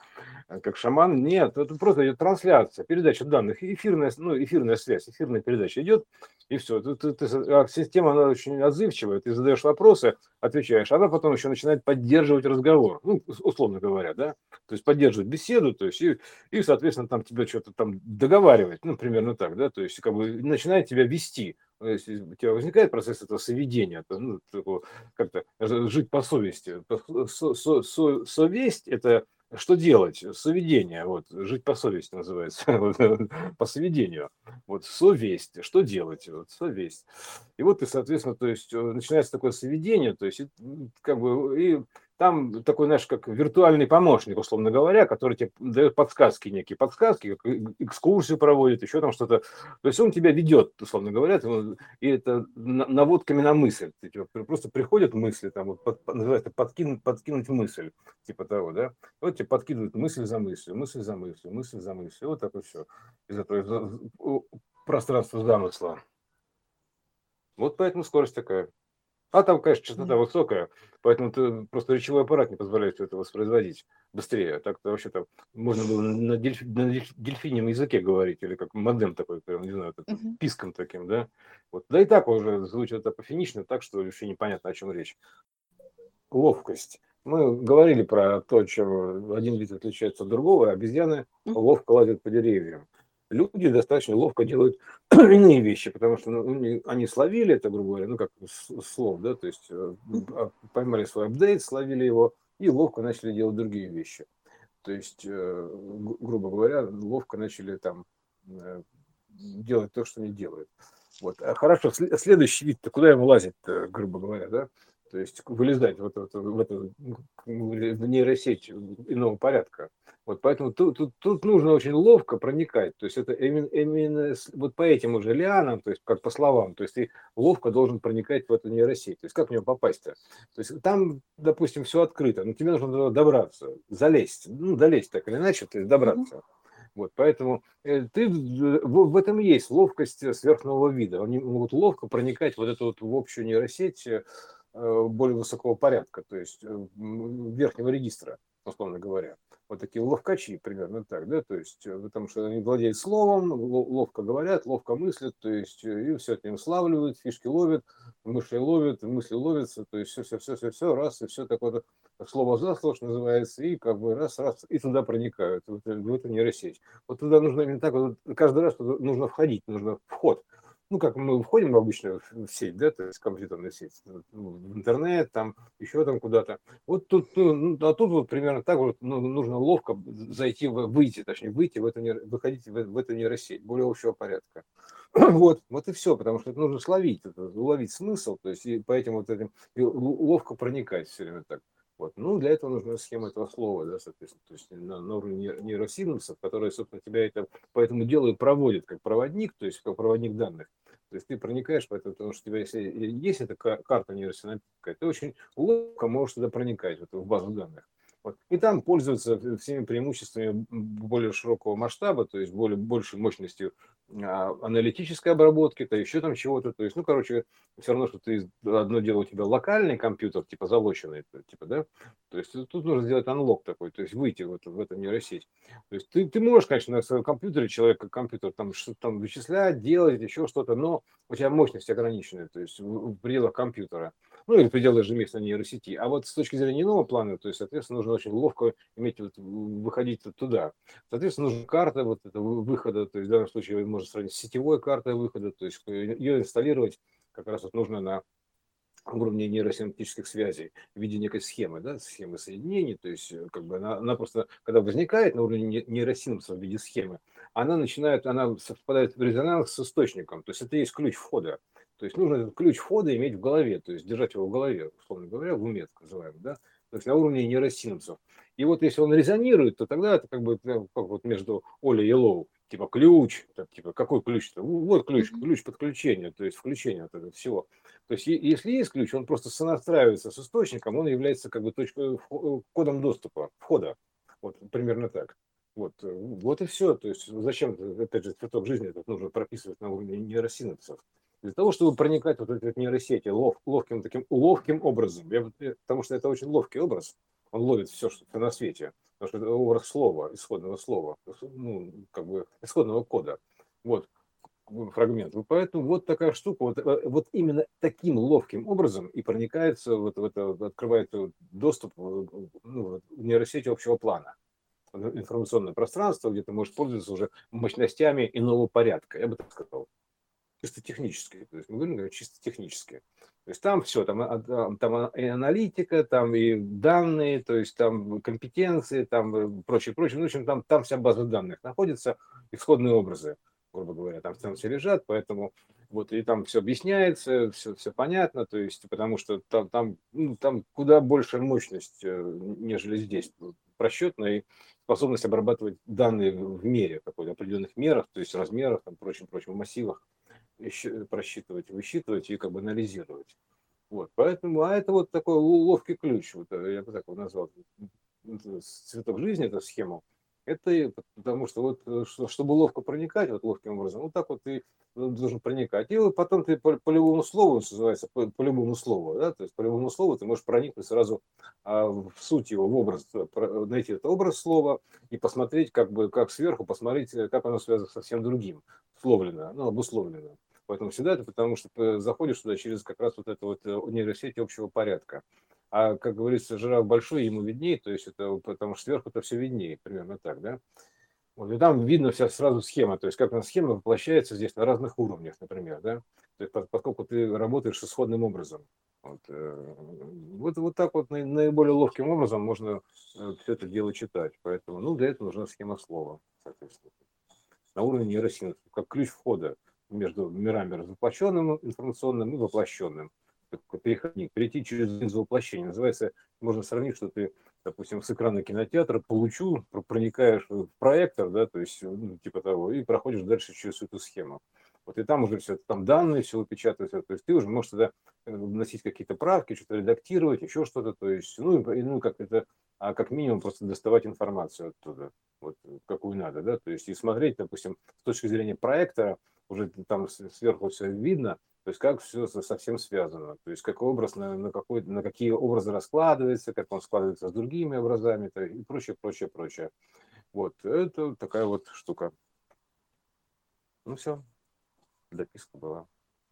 A: а как шаман. Нет, это просто идет трансляция, передача данных, эфирная, ну, эфирная связь, эфирная передача идет, и все. Ты, ты, ты, а система, она очень отзывчивая, ты задаешь вопросы, отвечаешь, она потом еще начинает поддерживать разговор, ну, условно говоря, да, то есть поддерживать беседу, то есть и, и соответственно, там тебя что-то там договаривать, ну, примерно так, да, то есть как бы начинает тебя вести, если у тебя возникает процесс этого соведения, то, ну, как-то жить по совести, со, со, со, совесть – это что делать? Соведение, вот, жить по совести называется, по соведению. Вот, совесть, что делать? Вот, совесть. И вот ты, соответственно, то есть э, начинается такое соведение, то есть как бы и там такой, знаешь, как виртуальный помощник, условно говоря, который тебе дает подсказки некие, подсказки, экскурсию проводит, еще там что-то. То есть он тебя ведет, условно говоря, и это наводками на мысль. Типа, просто приходят мысли, там, вот, под, называется подкинуть, подкинуть мысль, типа того, да. Вот тебе подкидывают мысль за мыслью, мысль за мыслью, мысль за мыслью. Вот так вот все. Из этого пространства замысла. Вот поэтому скорость такая. А там, конечно, частота высокая, поэтому ты, просто речевой аппарат не позволяет все это воспроизводить быстрее. Так-то вообще-то можно было на, дельф, на дельфинем языке говорить, или как модем такой, прям, не знаю, uh-huh. писком таким, да. Вот. Да и так уже звучит апофенично, так что вообще непонятно, о чем речь. Ловкость. Мы говорили про то, чем один вид отличается от другого, обезьяны ловко лазят по деревьям люди достаточно ловко делают иные вещи, потому что ну, они словили это, грубо говоря, ну как слов, да, то есть э, а, поймали свой апдейт, словили его и ловко начали делать другие вещи. То есть, э, грубо говоря, ловко начали там э, делать то, что не делают. Вот. А хорошо, следующий вид, куда ему лазить, грубо говоря, да? То есть вылезать в эту, в эту в нейросеть иного порядка. Вот поэтому тут, тут, тут нужно очень ловко проникать. То есть это именно, именно вот по этим уже лианам, то есть как по словам, то есть ты ловко должен проникать в эту нейросеть. То есть как в нее попасть-то? То есть там, допустим, все открыто, но тебе нужно добраться, залезть, ну, долезть так или иначе, то есть добраться. Mm-hmm. Вот, поэтому э, ты, в, в этом есть ловкость сверхнового вида. Они могут ловко проникать вот эту вот в общую нейросеть, Э, более высокого порядка, то есть э, верхнего регистра, условно говоря. Вот такие ловкачи, примерно так, да, то есть, э, потому что они владеют словом, ловко говорят, ловко мыслят, то есть, и все это им славливают, фишки ловят, мысли ловит, мысли ловятся, то есть все, все, все, все, все, раз, и все такое слово за слово, что называется, и как бы раз, раз, и туда проникают, в, это, в эту нейросеть. Вот туда нужно именно так, вот, каждый раз нужно входить, нужно вход ну, как мы входим в сеть, да, то есть компьютерная сеть, ну, в интернет, там, еще там куда-то. Вот тут, ну, ну, а тут вот примерно так вот ну, нужно ловко зайти, выйти, точнее, выйти в эту, выходить в, в эту нейросеть более общего порядка. Вот, вот и все, потому что это нужно словить, это, уловить смысл, то есть и по этим вот этим ловко проникать все время так. Вот. Ну, для этого нужна схема этого слова, да, соответственно, то есть на, на уровне нейросинусов, которые, собственно, тебя это по этому делу и проводит как проводник, то есть как проводник данных. То есть ты проникаешь в это, потому что у тебя, если есть эта карта нейросинаптика, ты очень ловко можешь туда проникать, вот, в базу данных. Вот. И там пользуются всеми преимуществами более широкого масштаба, то есть более, большей мощностью а, аналитической обработки, то еще там чего-то. То есть, ну, короче, все равно, что ты одно дело у тебя локальный компьютер, типа залоченный, типа, да, то есть тут нужно сделать анлок такой, то есть выйти в, эту, в эту нейросеть. То есть ты, ты можешь, конечно, на своем компьютере, человек как компьютер, там что-то там вычислять, делать, еще что-то, но у тебя мощность ограниченная, то есть в пределах компьютера ну или пределы ежемесячной нейросети. А вот с точки зрения иного плана, то есть, соответственно, нужно очень ловко иметь, вот, выходить туда. Соответственно, нужна карта вот этого выхода, то есть в данном случае можно сравнить с сетевой картой выхода, то есть ее инсталлировать как раз вот нужно на уровне нейросинаптических связей в виде некой схемы, да, схемы соединений, то есть как бы она, она просто, когда возникает на уровне нейросинапса в виде схемы, она начинает, она совпадает в резонанс с источником, то есть это есть ключ входа. То есть нужно этот ключ входа иметь в голове, то есть держать его в голове, условно говоря, в уме, так называемом, да, то есть на уровне нейросинапсов. И вот если он резонирует, то тогда это как бы как вот между Олей и Лоу, типа ключ, типа какой ключ-то? Вот ключ, ключ подключения, то есть включение вот этого всего. То есть если есть ключ, он просто сонастраивается с источником, он является как бы точкой, кодом доступа, входа. Вот примерно так. Вот, вот и все. То есть зачем, опять же, цветок жизни этот нужно прописывать на уровне нейросинапсов? Для того, чтобы проникать вот эти нейросети лов, ловким таким ловким образом. Я, потому что это очень ловкий образ. Он ловит все, что на свете. Потому что это образ слова, исходного слова, ну, как бы исходного кода. Вот фрагмент. Поэтому вот такая штука, вот, э, вот именно таким ловким образом и проникается, вот в это, открывает доступ ну, в нейросети общего плана информационное пространство, где ты можешь пользоваться уже мощностями иного порядка, я бы так сказал чисто технические. То есть мы говорим чисто технические. То есть там все, там, а, там и аналитика, там и данные, то есть там компетенции, там прочее, прочее. Ну, в общем, там, там вся база данных находится, исходные образы, грубо говоря, там, там все лежат, поэтому вот и там все объясняется, все, все понятно, то есть потому что там, там, ну, там куда больше мощность, э, нежели здесь, просчетная и способность обрабатывать данные в мере, какой-то определенных мерах, то есть размерах, там, прочим, прочим, массивах просчитывать, высчитывать и как бы анализировать. Вот, поэтому, а это вот такой ловкий ключ, вот э, я бы так его назвал, цветок жизни, эту схему, это потому что вот, э, чтобы ловко проникать, вот ловким образом, вот так вот ты должен проникать. И вот потом ты по, по любому слову, называется, по, по любому слову, да, то есть по любому слову ты можешь проникнуть сразу а, в суть его, в образ, найти этот образ слова и посмотреть, как бы, как сверху, посмотреть, э, как оно связано со всем другим, словлено, ну, обусловлено. Поэтому всегда это потому, что ты заходишь туда через как раз вот эту вот э, нейросеть общего порядка. А, как говорится, жираф большой, ему виднее, то есть это потому что сверху это все виднее, примерно так, да. Вот, и там видно вся сразу схема, то есть как на схема воплощается здесь на разных уровнях, например, да, то есть поскольку ты работаешь исходным образом. Вот, э, вот, вот так вот наиболее ловким образом можно э, все это дело читать. Поэтому, ну, для этого нужна схема слова, соответственно. На уровне нейросинапса, как ключ входа между мирами развоплощенным информационным и воплощенным. Переходник, перейти через линзу воплощения. Называется, можно сравнить, что ты, допустим, с экрана кинотеатра получу, проникаешь в проектор, да, то есть, ну, типа того, и проходишь дальше через эту схему. Вот и там уже все, там данные все выпечатываются, то есть ты уже можешь туда э, вносить какие-то правки, что-то редактировать, еще что-то, то есть, ну, и, ну, как это, а как минимум просто доставать информацию оттуда, вот, какую надо, да, то есть и смотреть, допустим, с точки зрения проектора, уже там сверху все видно, то есть как все совсем связано, то есть как образ на, на, какой, на какие образы раскладывается, как он складывается с другими образами и прочее, прочее, прочее. Вот, это такая вот штука. Ну все, дописка была.